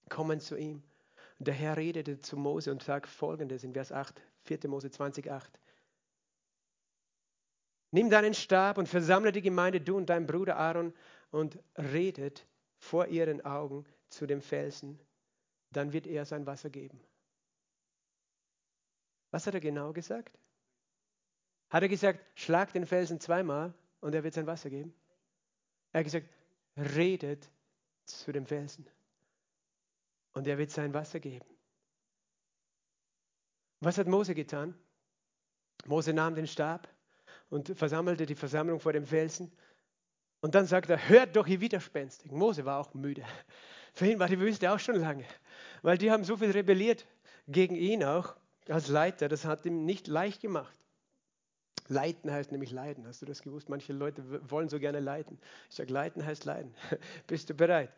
kommen zu ihm. Und der Herr redete zu Mose und sagt folgendes in Vers 8, 4. Mose 20, 8. Nimm deinen Stab und versammle die Gemeinde, du und dein Bruder Aaron, und redet vor ihren Augen zu dem Felsen. Dann wird er sein Wasser geben. Was hat er genau gesagt? Hat er gesagt, schlag den Felsen zweimal und er wird sein Wasser geben? Er hat gesagt, redet zu dem Felsen. Und er wird sein Wasser geben. Was hat Mose getan? Mose nahm den Stab und versammelte die Versammlung vor dem Felsen. Und dann sagt er, hört doch, ihr Widerspenstig. Mose war auch müde. Für ihn war die Wüste auch schon lange, weil die haben so viel rebelliert gegen ihn auch als Leiter. Das hat ihm nicht leicht gemacht. Leiten heißt nämlich leiden. Hast du das gewusst? Manche Leute wollen so gerne leiden. Ich sage, leiten heißt leiden. Bist du bereit?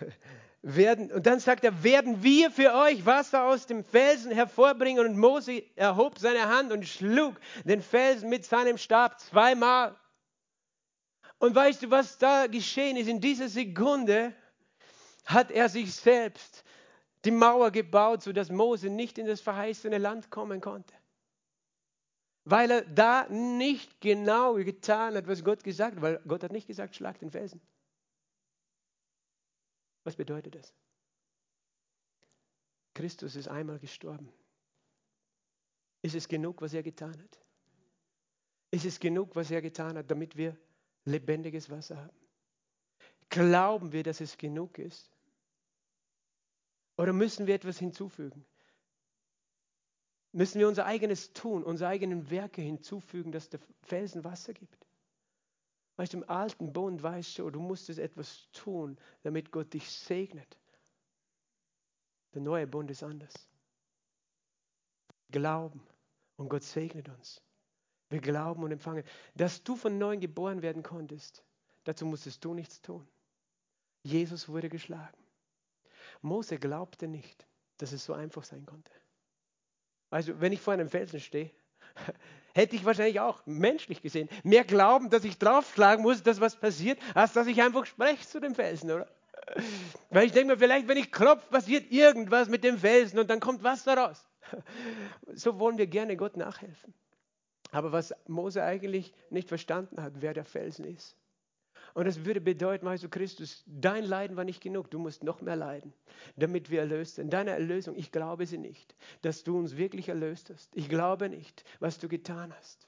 werden, und dann sagt er, werden wir für euch Wasser aus dem Felsen hervorbringen. Und Mose erhob seine Hand und schlug den Felsen mit seinem Stab zweimal. Und weißt du, was da geschehen ist? In dieser Sekunde hat er sich selbst die Mauer gebaut, sodass Mose nicht in das verheißene Land kommen konnte. Weil er da nicht genau getan hat, was Gott gesagt hat. Weil Gott hat nicht gesagt, schlag den Felsen. Was bedeutet das? Christus ist einmal gestorben. Ist es genug, was er getan hat? Ist es genug, was er getan hat, damit wir lebendiges Wasser haben? Glauben wir, dass es genug ist? Oder müssen wir etwas hinzufügen? Müssen wir unser eigenes Tun, unsere eigenen Werke hinzufügen, dass der Felsen Wasser gibt? Weißt du, im alten Bund weißt du, du musstest etwas tun, damit Gott dich segnet. Der neue Bund ist anders. Glauben und Gott segnet uns. Wir glauben und empfangen. Dass du von neuem geboren werden konntest, dazu musstest du nichts tun. Jesus wurde geschlagen. Mose glaubte nicht, dass es so einfach sein konnte. Also, wenn ich vor einem Felsen stehe hätte ich wahrscheinlich auch menschlich gesehen mehr glauben, dass ich draufschlagen muss, dass was passiert, als dass ich einfach spreche zu dem Felsen, oder? Weil ich denke mir, vielleicht, wenn ich klopfe, passiert irgendwas mit dem Felsen und dann kommt Wasser raus. So wollen wir gerne Gott nachhelfen. Aber was Mose eigentlich nicht verstanden hat, wer der Felsen ist. Und das würde bedeuten, du, Christus, dein Leiden war nicht genug, du musst noch mehr leiden, damit wir erlöst sind. Deine Erlösung, ich glaube sie nicht, dass du uns wirklich erlöst hast. Ich glaube nicht, was du getan hast.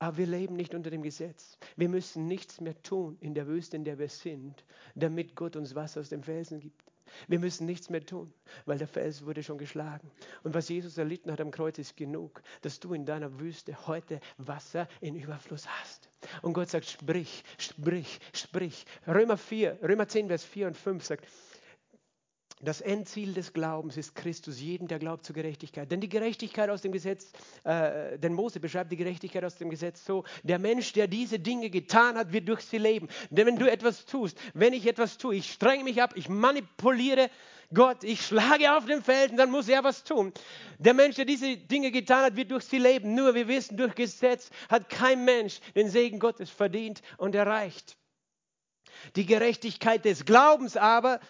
Aber wir leben nicht unter dem Gesetz. Wir müssen nichts mehr tun in der Wüste, in der wir sind, damit Gott uns Wasser aus dem Felsen gibt. Wir müssen nichts mehr tun, weil der Fels wurde schon geschlagen. Und was Jesus erlitten hat am Kreuz ist genug, dass du in deiner Wüste heute Wasser in Überfluss hast. Und Gott sagt, sprich, sprich, sprich. Römer 4, Römer 10, Vers 4 und 5 sagt, das Endziel des Glaubens ist Christus, jedem, der glaubt zur Gerechtigkeit. Denn die Gerechtigkeit aus dem Gesetz, äh, denn Mose beschreibt die Gerechtigkeit aus dem Gesetz so, der Mensch, der diese Dinge getan hat, wird durch sie leben. Denn wenn du etwas tust, wenn ich etwas tue, ich strenge mich ab, ich manipuliere Gott, ich schlage auf den Felden, dann muss er was tun. Der Mensch, der diese Dinge getan hat, wird durch sie leben. Nur wir wissen, durch Gesetz hat kein Mensch den Segen Gottes verdient und erreicht. Die Gerechtigkeit des Glaubens aber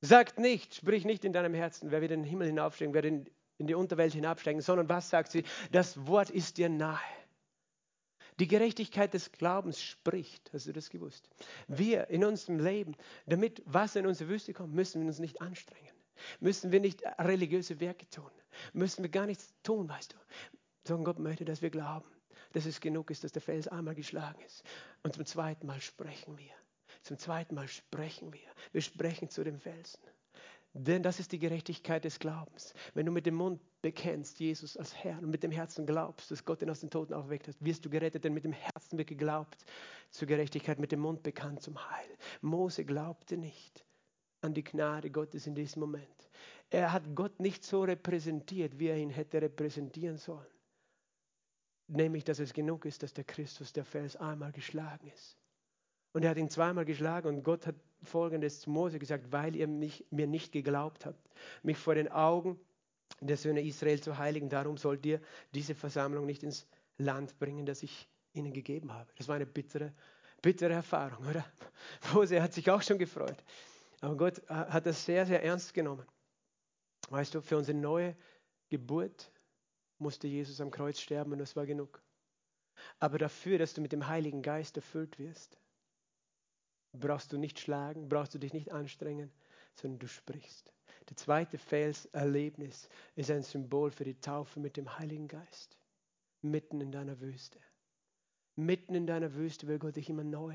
sagt nicht, sprich nicht in deinem Herzen, wer wird in den Himmel hinaufsteigen, wer in, die Unterwelt hinabsteigen, sondern was sagt sie? Das Wort ist dir nahe. Die Gerechtigkeit des Glaubens spricht. Hast du das gewusst? Wir in unserem Leben, damit Wasser in unsere Wüste kommt, müssen wir uns nicht anstrengen. Müssen wir nicht religiöse Werke tun. Müssen wir gar nichts tun, weißt du. Sondern Gott möchte, dass wir glauben, dass es genug ist, dass der Fels einmal geschlagen ist. Und zum zweiten Mal sprechen wir. Zum zweiten Mal sprechen wir. Wir sprechen zu dem Felsen. Denn das ist die Gerechtigkeit des Glaubens. Wenn du mit dem Mund bekennst, Jesus als Herr, und mit dem Herzen glaubst, dass Gott ihn aus den Toten aufweckt hat, wirst du gerettet, denn mit dem Herzen wird geglaubt zur Gerechtigkeit, mit dem Mund bekannt zum Heil. Mose glaubte nicht an die Gnade Gottes in diesem Moment. Er hat Gott nicht so repräsentiert, wie er ihn hätte repräsentieren sollen. Nämlich, dass es genug ist, dass der Christus, der Fels, einmal geschlagen ist. Und er hat ihn zweimal geschlagen und Gott hat folgendes zu Mose gesagt, weil ihr mich, mir nicht geglaubt habt, mich vor den Augen der Söhne Israel zu heiligen, darum sollt ihr diese Versammlung nicht ins Land bringen, das ich ihnen gegeben habe. Das war eine bittere, bittere Erfahrung, oder? Mose hat sich auch schon gefreut. Aber Gott äh, hat das sehr, sehr ernst genommen. Weißt du, für unsere neue Geburt musste Jesus am Kreuz sterben und das war genug. Aber dafür, dass du mit dem Heiligen Geist erfüllt wirst, brauchst du nicht schlagen, brauchst du dich nicht anstrengen, sondern du sprichst. Der zweite Felserlebnis ist ein Symbol für die Taufe mit dem Heiligen Geist. Mitten in deiner Wüste. Mitten in deiner Wüste will Gott dich immer neu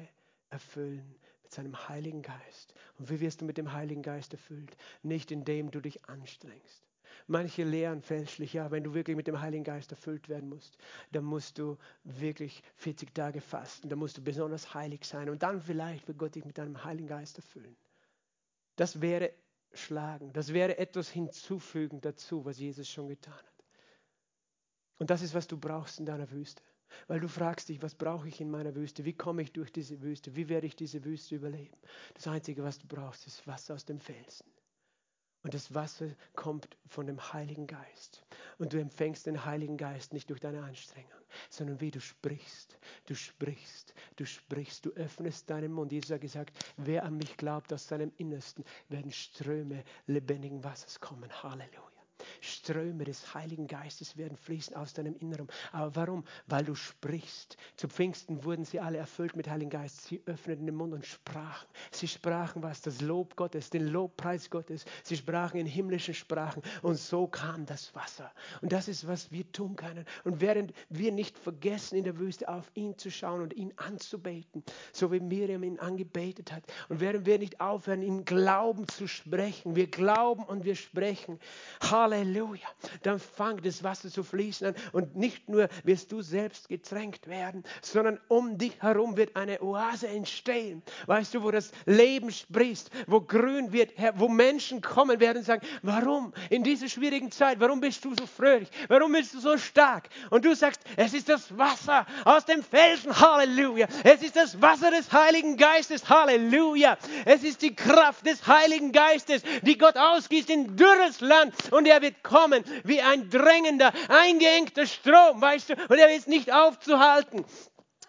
erfüllen mit seinem Heiligen Geist. Und wie wirst du mit dem Heiligen Geist erfüllt? Nicht indem du dich anstrengst. Manche lehren fälschlich, ja, wenn du wirklich mit dem Heiligen Geist erfüllt werden musst, dann musst du wirklich 40 Tage fasten, dann musst du besonders heilig sein und dann vielleicht wird Gott dich mit deinem Heiligen Geist erfüllen. Das wäre schlagen, das wäre etwas hinzufügen dazu, was Jesus schon getan hat. Und das ist, was du brauchst in deiner Wüste. Weil du fragst dich, was brauche ich in meiner Wüste? Wie komme ich durch diese Wüste? Wie werde ich diese Wüste überleben? Das Einzige, was du brauchst, ist Wasser aus dem Felsen. Und das Wasser kommt von dem Heiligen Geist. Und du empfängst den Heiligen Geist nicht durch deine Anstrengung, sondern wie du sprichst. Du sprichst, du sprichst, du öffnest deinen Mund. Jesus hat gesagt, wer an mich glaubt, aus seinem Innersten werden Ströme lebendigen Wassers kommen. Halleluja. Ströme des Heiligen Geistes werden fließen aus deinem Inneren. Aber warum? Weil du sprichst. Zu Pfingsten wurden sie alle erfüllt mit Heiligen Geist. Sie öffneten den Mund und sprachen. Sie sprachen was? Das Lob Gottes, den Lobpreis Gottes. Sie sprachen in himmlischen Sprachen. Und so kam das Wasser. Und das ist, was wir tun können. Und während wir nicht vergessen, in der Wüste auf ihn zu schauen und ihn anzubeten, so wie Miriam ihn angebetet hat. Und während wir nicht aufhören, im Glauben zu sprechen. Wir glauben und wir sprechen. Halleluja. Halleluja. Dann fängt das Wasser zu fließen an und nicht nur wirst du selbst getränkt werden, sondern um dich herum wird eine Oase entstehen. Weißt du, wo das Leben sprießt, wo grün wird, wo Menschen kommen werden und sagen, warum in dieser schwierigen Zeit, warum bist du so fröhlich, warum bist du so stark? Und du sagst, es ist das Wasser aus dem Felsen, Halleluja. Es ist das Wasser des Heiligen Geistes, Halleluja. Es ist die Kraft des Heiligen Geistes, die Gott ausgießt in dürres Land und er wird kommen wie ein drängender, eingeengter Strom, weißt du, und er ist nicht aufzuhalten.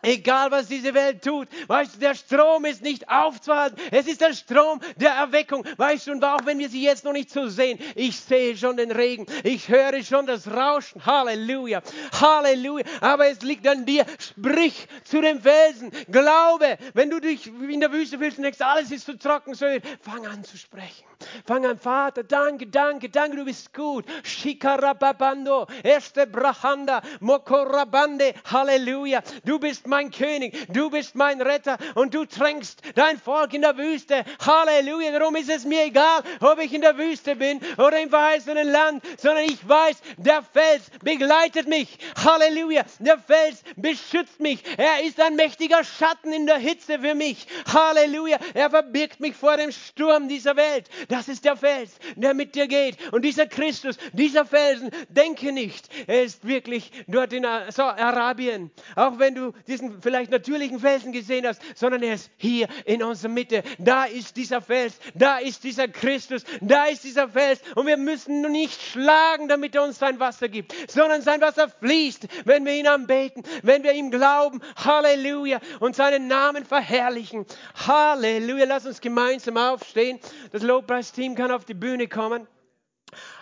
Egal was diese Welt tut, weißt du, der Strom ist nicht aufzuhalten. Es ist der Strom der Erweckung, weißt du, und auch wenn wir sie jetzt noch nicht so sehen, ich sehe schon den Regen, ich höre schon das Rauschen. Halleluja, Halleluja. Aber es liegt an dir. Sprich zu dem Felsen. Glaube, wenn du dich in der Wüste fühlst und denkst, alles ist zu trocken, so fang an zu sprechen. Fang an, Vater, danke, danke, danke, du bist gut. Shikarababando, erste Brahanda, Mokorabande, Halleluja. Du bist mein König, du bist mein Retter und du tränkst dein Volk in der Wüste. Halleluja. Darum ist es mir egal, ob ich in der Wüste bin oder im verheißenen Land, sondern ich weiß, der Fels begleitet mich. Halleluja. Der Fels beschützt mich. Er ist ein mächtiger Schatten in der Hitze für mich. Halleluja. Er verbirgt mich vor dem Sturm dieser Welt. Das ist der Fels, der mit dir geht. Und dieser Christus, dieser Felsen, denke nicht, er ist wirklich dort in Arabien. Auch wenn du diesen vielleicht natürlichen Felsen gesehen hast, sondern er ist hier in unserer Mitte. Da ist dieser Fels, da ist dieser Christus, da ist dieser Fels. Und wir müssen nicht schlagen, damit er uns sein Wasser gibt, sondern sein Wasser fließt, wenn wir ihn anbeten, wenn wir ihm glauben. Halleluja. Und seinen Namen verherrlichen. Halleluja. Lass uns gemeinsam aufstehen. Das Lobpreis Lobpreisteam kann auf die Bühne kommen.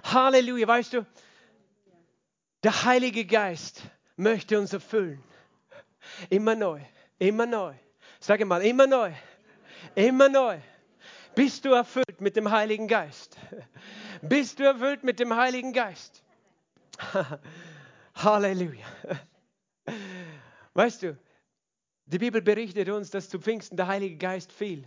Halleluja, weißt du, der Heilige Geist möchte uns erfüllen. Immer neu, immer neu. Sage mal, immer neu, immer neu. Bist du erfüllt mit dem Heiligen Geist? Bist du erfüllt mit dem Heiligen Geist? Halleluja. Weißt du, die Bibel berichtet uns, dass zu Pfingsten der Heilige Geist fiel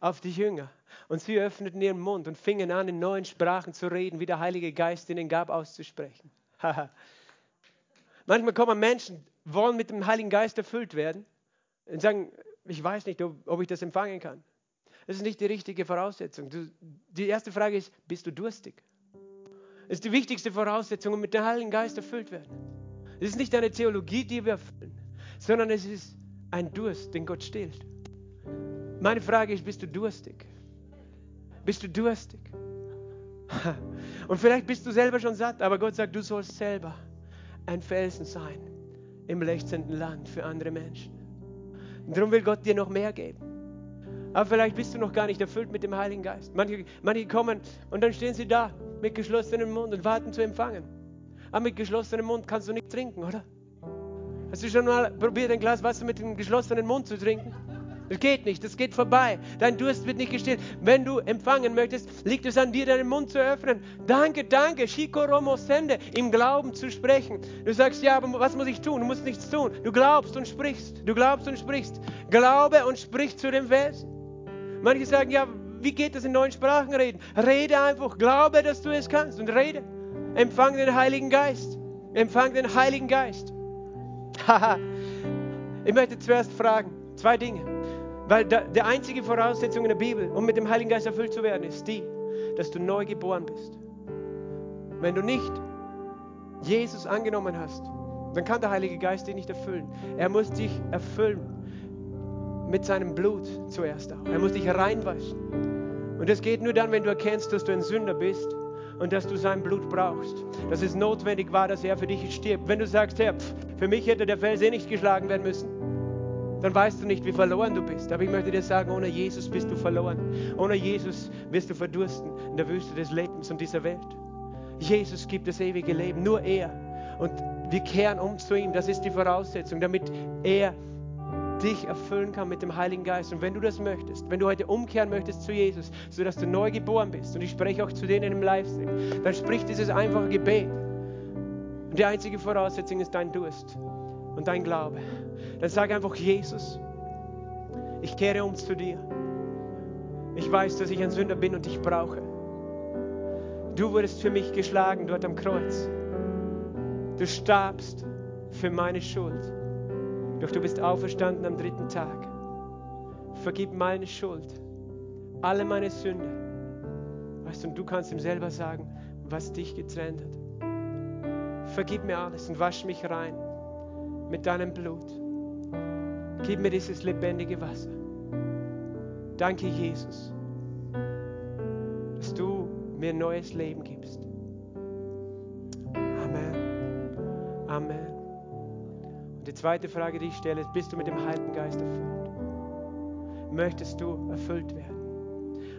auf die Jünger. Und sie öffneten ihren Mund und fingen an, in neuen Sprachen zu reden, wie der Heilige Geist ihnen gab, auszusprechen. Manchmal kommen Menschen, wollen mit dem Heiligen Geist erfüllt werden und sagen, ich weiß nicht, ob ich das empfangen kann. Das ist nicht die richtige Voraussetzung. Du, die erste Frage ist, bist du durstig? Das ist die wichtigste Voraussetzung, um mit dem Heiligen Geist erfüllt werden. Es ist nicht eine Theologie, die wir erfüllen, sondern es ist ein Durst, den Gott stillt. Meine Frage ist, bist du durstig? Bist du durstig? Und vielleicht bist du selber schon satt, aber Gott sagt, du sollst selber ein Felsen sein im lechzenden Land für andere Menschen. Und darum will Gott dir noch mehr geben. Aber vielleicht bist du noch gar nicht erfüllt mit dem Heiligen Geist. Manche, manche kommen und dann stehen sie da mit geschlossenem Mund und warten zu empfangen. Aber mit geschlossenem Mund kannst du nicht trinken, oder? Hast du schon mal probiert, ein Glas Wasser mit dem geschlossenen Mund zu trinken? Das geht nicht, das geht vorbei. Dein Durst wird nicht gestillt. Wenn du empfangen möchtest, liegt es an dir, deinen Mund zu öffnen. Danke, danke, Shikoromo Sende, im Glauben zu sprechen. Du sagst, ja, aber was muss ich tun? Du musst nichts tun. Du glaubst und sprichst. Du glaubst und sprichst. Glaube und sprich zu dem Felsen. Manche sagen, ja, wie geht das in neuen Sprachen reden? Rede einfach, glaube, dass du es kannst und rede. Empfang den Heiligen Geist. Empfang den Heiligen Geist. Haha. ich möchte zuerst fragen, zwei Dinge. Weil da, die einzige Voraussetzung in der Bibel, um mit dem Heiligen Geist erfüllt zu werden, ist die, dass du neu geboren bist. Wenn du nicht Jesus angenommen hast, dann kann der Heilige Geist dich nicht erfüllen. Er muss dich erfüllen mit seinem Blut zuerst auch. Er muss dich reinwaschen. Und das geht nur dann, wenn du erkennst, dass du ein Sünder bist und dass du sein Blut brauchst. Dass es notwendig war, dass er für dich stirbt. Wenn du sagst, Herr, für mich hätte der Fels eh nicht geschlagen werden müssen, dann weißt du nicht, wie verloren du bist. Aber ich möchte dir sagen, ohne Jesus bist du verloren. Ohne Jesus wirst du verdursten in der Wüste des Lebens und dieser Welt. Jesus gibt das ewige Leben, nur er. Und wir kehren um zu ihm. Das ist die Voraussetzung, damit er dich erfüllen kann mit dem Heiligen Geist. Und wenn du das möchtest, wenn du heute umkehren möchtest zu Jesus, sodass du neu geboren bist, und ich spreche auch zu denen im Livestream, dann sprich dieses einfache Gebet. Und die einzige Voraussetzung ist dein Durst und dein Glaube. Dann sag einfach, Jesus, ich kehre um zu dir. Ich weiß, dass ich ein Sünder bin und dich brauche. Du wurdest für mich geschlagen dort am Kreuz. Du starbst für meine Schuld. Doch du bist auferstanden am dritten Tag. Vergib meine Schuld, alle meine Sünde. Weißt du, und du kannst ihm selber sagen, was dich getrennt hat. Vergib mir alles und wasch mich rein mit deinem Blut. Gib mir dieses lebendige Wasser. Danke, Jesus, dass du mir neues Leben gibst. Amen. Amen. Und die zweite Frage, die ich stelle, ist, bist du mit dem Heiligen Geist erfüllt? Möchtest du erfüllt werden?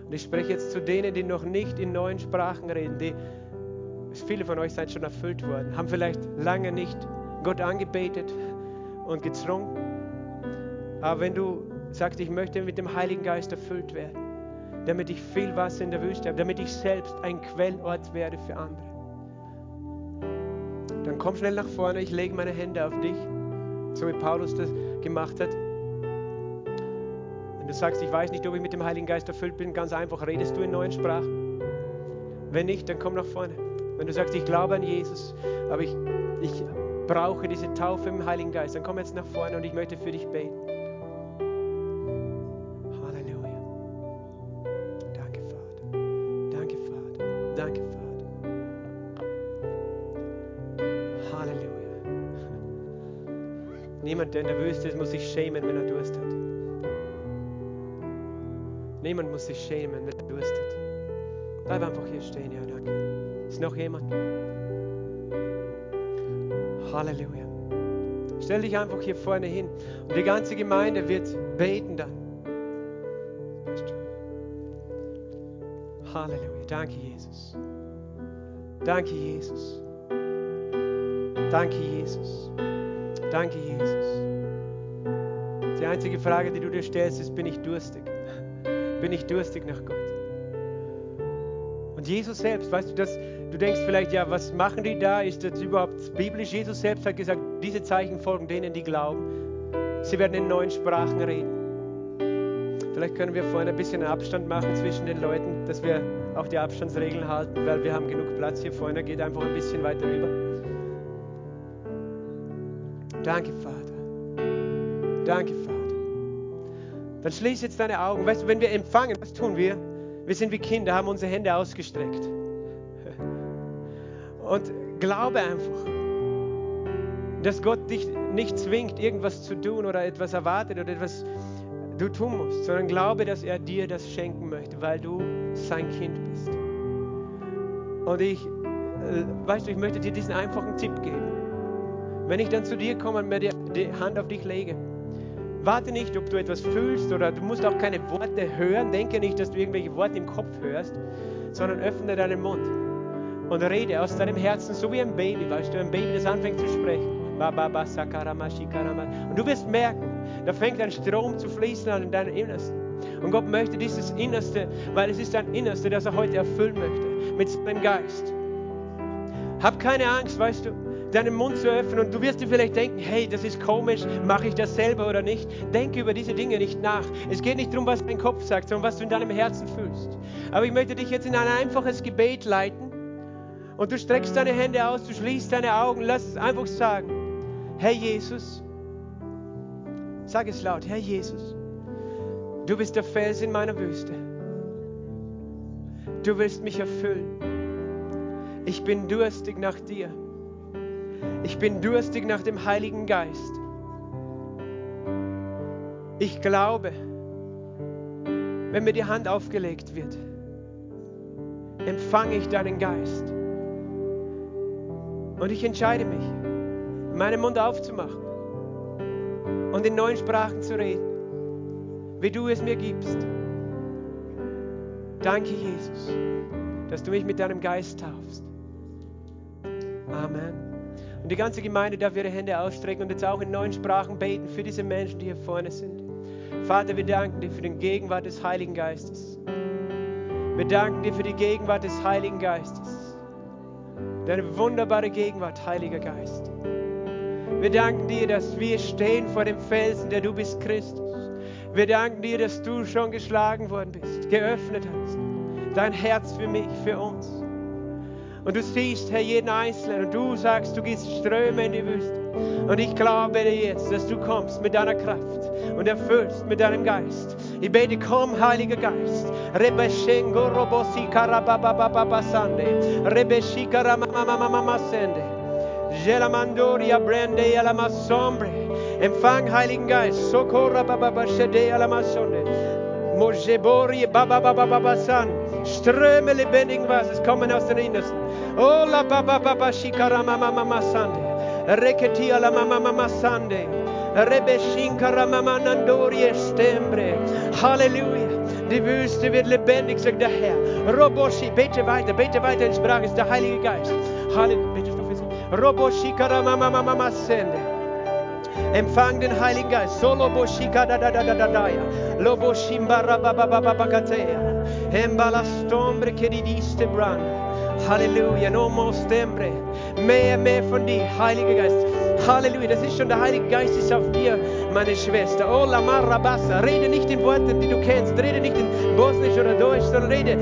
Und ich spreche jetzt zu denen, die noch nicht in neuen Sprachen reden, die viele von euch seid schon erfüllt worden, haben vielleicht lange nicht Gott angebetet und gezwungen. Aber wenn du sagst, ich möchte mit dem Heiligen Geist erfüllt werden, damit ich viel Wasser in der Wüste habe, damit ich selbst ein Quellort werde für andere, dann komm schnell nach vorne, ich lege meine Hände auf dich so wie Paulus das gemacht hat. Wenn du sagst, ich weiß nicht, ob ich mit dem Heiligen Geist erfüllt bin, ganz einfach, redest du in neuen Sprachen? Wenn nicht, dann komm nach vorne. Wenn du sagst, ich glaube an Jesus, aber ich, ich brauche diese Taufe im Heiligen Geist, dann komm jetzt nach vorne und ich möchte für dich beten. Halleluja. Danke, Vater. Danke, Vater. Danke, Vater. Halleluja. Niemand, der in der Wüste ist, muss sich schämen, wenn er Durst hat. Niemand muss sich schämen, wenn er Durst hat. Bleib einfach hier stehen, ja, danke. Ist noch jemand? Halleluja. Stell dich einfach hier vorne hin und die ganze Gemeinde wird beten dann. Halleluja. Danke, Jesus. Danke, Jesus. Danke, Jesus. Danke, Jesus. Die einzige Frage, die du dir stellst, ist, bin ich durstig? Bin ich durstig nach Gott? Und Jesus selbst, weißt du, dass du denkst vielleicht, ja, was machen die da? Ist das überhaupt biblisch? Jesus selbst hat gesagt, diese Zeichen folgen denen, die glauben. Sie werden in neuen Sprachen reden. Vielleicht können wir vorhin ein bisschen Abstand machen zwischen den Leuten, dass wir auch die Abstandsregeln halten, weil wir haben genug Platz hier vorne. Geht einfach ein bisschen weiter rüber. Danke, Vater. Danke, Vater. Dann schließ jetzt deine Augen. Weißt du, wenn wir empfangen, was tun wir? Wir sind wie Kinder, haben unsere Hände ausgestreckt. Und glaube einfach, dass Gott dich nicht zwingt, irgendwas zu tun oder etwas erwartet oder etwas du tun musst, sondern glaube, dass er dir das schenken möchte, weil du sein Kind bist. Und ich, äh, weißt du, ich möchte dir diesen einfachen Tipp geben. Wenn ich dann zu dir komme und mir die, die Hand auf dich lege, warte nicht, ob du etwas fühlst oder du musst auch keine Worte hören. Denke nicht, dass du irgendwelche Worte im Kopf hörst, sondern öffne deinen Mund und rede aus deinem Herzen, so wie ein Baby, weißt du, ein Baby, das anfängt zu sprechen. Und du wirst merken, da fängt ein Strom zu fließen an in deinem Innersten. Und Gott möchte dieses Innerste, weil es ist dein Innerste, das er heute erfüllen möchte, mit seinem Geist. Hab keine Angst, weißt du, deinen Mund zu öffnen. Und du wirst dir vielleicht denken, hey, das ist komisch, mache ich das selber oder nicht? Denke über diese Dinge nicht nach. Es geht nicht darum, was dein Kopf sagt, sondern was du in deinem Herzen fühlst. Aber ich möchte dich jetzt in ein einfaches Gebet leiten. Und du streckst deine Hände aus, du schließt deine Augen, lass es einfach sagen. Herr Jesus, sag es laut, Herr Jesus, du bist der Fels in meiner Wüste. Du willst mich erfüllen. Ich bin durstig nach dir. Ich bin durstig nach dem Heiligen Geist. Ich glaube, wenn mir die Hand aufgelegt wird, empfange ich deinen Geist. Und ich entscheide mich, meinen Mund aufzumachen und in neuen Sprachen zu reden, wie du es mir gibst. Danke, Jesus, dass du mich mit deinem Geist taufst. Amen. Und die ganze Gemeinde darf ihre Hände ausstrecken und jetzt auch in neuen Sprachen beten für diese Menschen, die hier vorne sind. Vater, wir danken dir für den Gegenwart des Heiligen Geistes. Wir danken dir für die Gegenwart des Heiligen Geistes. Deine wunderbare Gegenwart, Heiliger Geist. Wir danken dir, dass wir stehen vor dem Felsen, der du bist, Christus. Wir danken dir, dass du schon geschlagen worden bist, geöffnet hast. Dein Herz für mich, für uns. Und du siehst, Herr, jeden Einzelnen. Und du sagst, du gehst Ströme in die Wüste. Und ich glaube dir jetzt, dass du kommst mit deiner Kraft und erfüllst mit deinem Geist. Ich bete, komm, Heiliger Geist. Rebeshengo robosi karababababasande. Rebeshika ramamamamamasende. Gelamandoria brende alamasombre. Empfang, Heiligen Geist. Socorra bababashede alamasonde. Mojebori bababababasan. Ströme lebendigen Wassers kommen aus den Innersten. Oh la babababashika ramamamamasande. Reketia la mamamamasande. Rebeshinka ramamanandorie stembre. Halleluja. Die Wüste wird lebendig, sagt der Herr. Roboshi, bete weiter, bete weiter in Sprache, ist der Heilige Geist. Halleluja. Betest du für sie? Roboshika ramamamamasende. Empfang den Heiligen Geist. Solo boshika da da da da da da ya. Lobo shimbara ba ba ba ba ba katea. Embala stombre che brand. Halleluja, no more stembre. Mehr, mehr von dir, Heiliger Geist. Halleluja, das ist schon der Heilige Geist ist auf dir, meine Schwester. Oh, la marabassa. Rede nicht in Worten, die du kennst. Rede nicht in Bosnisch oder Deutsch, sondern rede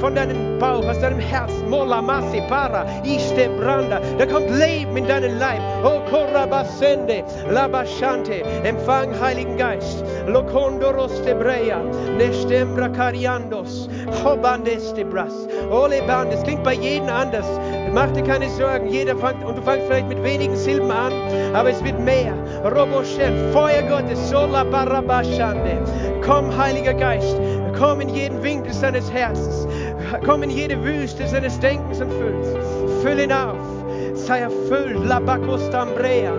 von deinem Bauch, aus deinem Herzen. Mola massi para, iste branda. Da kommt Leben in deinen Leib. Oh, korabasende, labashante. Empfang Heiligen Geist. Locondoros tebrea, nestembra cariandos, hobandes tebras. Ole band, es klingt bei jedem anders. Mach dir keine Sorgen, jeder fängt, und du fängst vielleicht mit wenigen Silben an, aber es wird mehr. Roboshen, Feuer Gottes, sola barabashande. Komm, Heiliger Geist, komm in jeden Winkel seines Herzens, komm in jede Wüste seines Denkens und Füllens. Füll ihn auf, sei erfüllt, labacostambrea.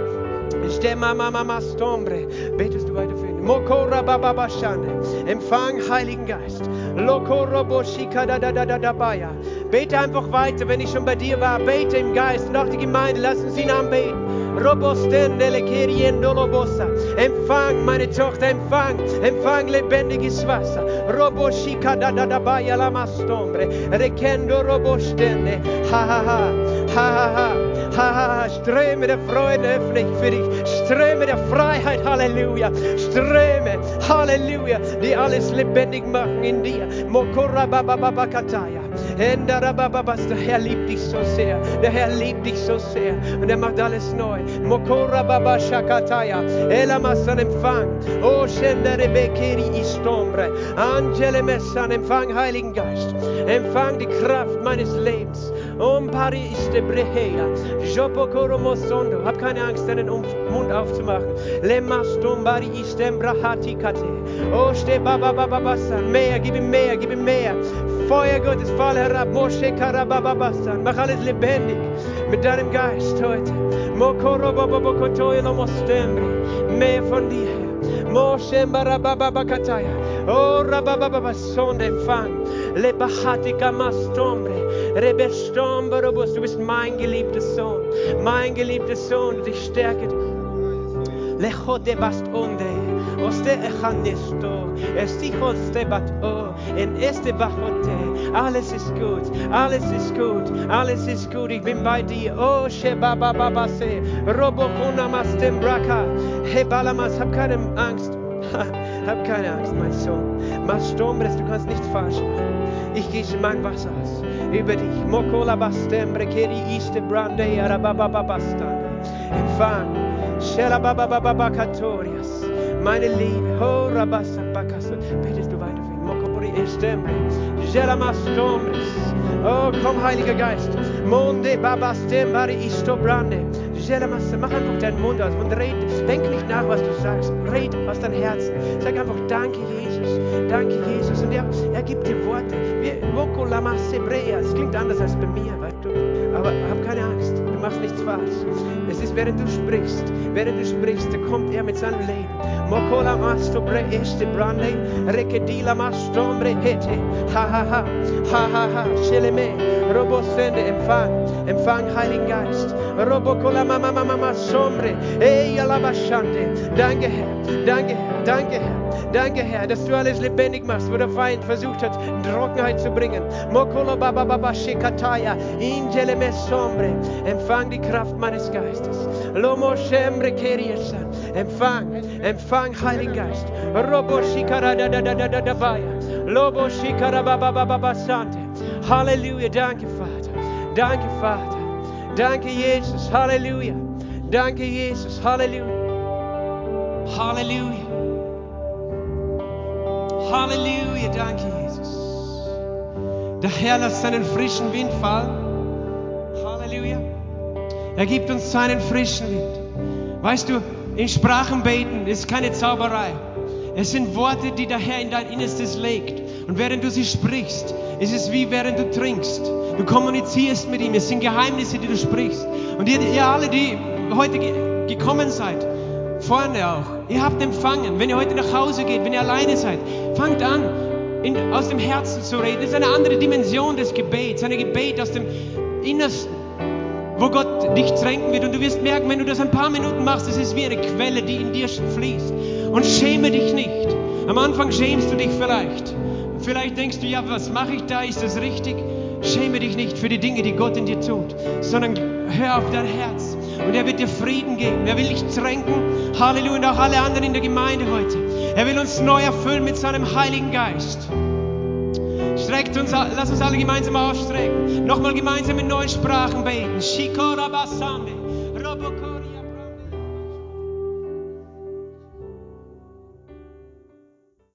Stemma mama mastombre. Betest du weiter für ihn? Mokora bababashane. Empfang Heiligen Geist. Bete einfach weiter, wenn ich schon bei dir war. Bete im Geist und auch die Gemeinde, lass uns ihn anbeten. Empfang, meine Tochter, empfang, empfang lebendiges Wasser. Roboshika da da da la mastombre. Rekendo robostende. Ha ha ha. Ha ha ha. Ha, ha. Ströme der Freude öffne ich für dich. Ströme der Freiheit, Halleluja. Ströme, Halleluja, die alles lebendig machen in dir. Mokora bababakataya. Der Herr liebt dich so sehr. Der Herr liebt dich so sehr. Und er macht alles neu. Mokora babashakataya. Elamasan Empfang. O Shendarebekeri istombre. Angele Messan, Empfang Heiligen Geist. Empfang die Kraft meines Lebens. Om pari iste brehea. Jopokoro mosondo. Hab keine Angst, deinen Mund aufzumachen. Lemastum bari istem brahati kate. O ste baba baba bassan. Mehr, gib ihm mehr, gib ihm mehr. Feuer Gottes, fall herab. Moshe karabababassan. Mach alles lebendig mit deinem Geist heute. Mehr von dir. Moshe barabababakataya. Oh, rababababasson, empfang. Lebahatika mastombre. Rebestomberobus, du bist mein geliebter Sohn, mein geliebter Sohn ich stärke dich. Lecho de bast onde, oste echanisto, estichos de bat o, en este bajote. Alles ist gut, alles ist gut, alles ist gut. Ich bin bei dir. Oh, Shebaba Babase, Robokonamas Tembraka, Hebalamas, hab keine Angst. hab keine Angst, mein Sohn. Mas Stombres, du kannst nichts falsch machen. Ich gieße mein Wasser aus über dich. Mokola bastembre, keri iste brande, arabababastan. Empfang. Shela babababakatorias. Meine Liebe. Ho rabasa bakaso. Betest du weiter für ihn? Mokopori estembre. Shela mastombres. Oh, komm, Heiliger Geist. Monde babastembari isto brande. Jelamasse, mach einfach deinen Mund aus und red, denk nicht nach, was du sagst. Red aus deinem Herzen. Sag einfach Danke, lamasse brea. Es klingt anders als bei mir, weißt du. Aber hab keine Angst. Du machst nichts falsch. Es ist, während du sprichst, während du sprichst, kommt er mit seinem Leben. Mokola masto bre este brande, rekedila mastombre hete. Ha ha ha, ha ha ha, sheleme, robosende, empfang, empfang Heiligen Geist. Robokola mama mama sombre, ey alabashande. Danke Herr, danke Herr, danke Herr. Danke, Herr, dass du alles lebendig machst, wo der Feind versucht hat, Trockenheit zu bringen. Empfang die Kraft meines Geistes. Empfang, empfang Heiligen Geist. Halleluja, danke Vater. Danke Vater. Danke Jesus. Halleluja. Danke Jesus. Halleluja. Halleluja. Halleluja, danke Jesus. Der Herr lässt seinen frischen Wind fallen. Halleluja. Er gibt uns seinen frischen Wind. Weißt du, in Sprachen beten ist keine Zauberei. Es sind Worte, die der Herr in dein Innerstes legt. Und während du sie sprichst, ist es wie während du trinkst. Du kommunizierst mit ihm. Es sind Geheimnisse, die du sprichst. Und ihr, ihr alle, die heute ge gekommen seid, vorne auch, ihr habt empfangen. Wenn ihr heute nach Hause geht, wenn ihr alleine seid, fangt an, in, aus dem Herzen zu reden. Das ist eine andere Dimension des Gebets, ein Gebet aus dem Innersten, wo Gott dich tränken wird. Und du wirst merken, wenn du das ein paar Minuten machst, es ist wie eine Quelle, die in dir fließt. Und schäme dich nicht. Am Anfang schämst du dich vielleicht. Vielleicht denkst du, ja, was mache ich da? Ist das richtig? Schäme dich nicht für die Dinge, die Gott in dir tut, sondern hör auf dein Herz. Und er wird dir Frieden geben. Er will dich tränken. Halleluja. Und auch alle anderen in der Gemeinde heute. Er will uns neu erfüllen mit seinem Heiligen Geist. Streckt uns, lass uns alle gemeinsam ausstrecken. Nochmal gemeinsam in neuen Sprachen beten. Shikora basande.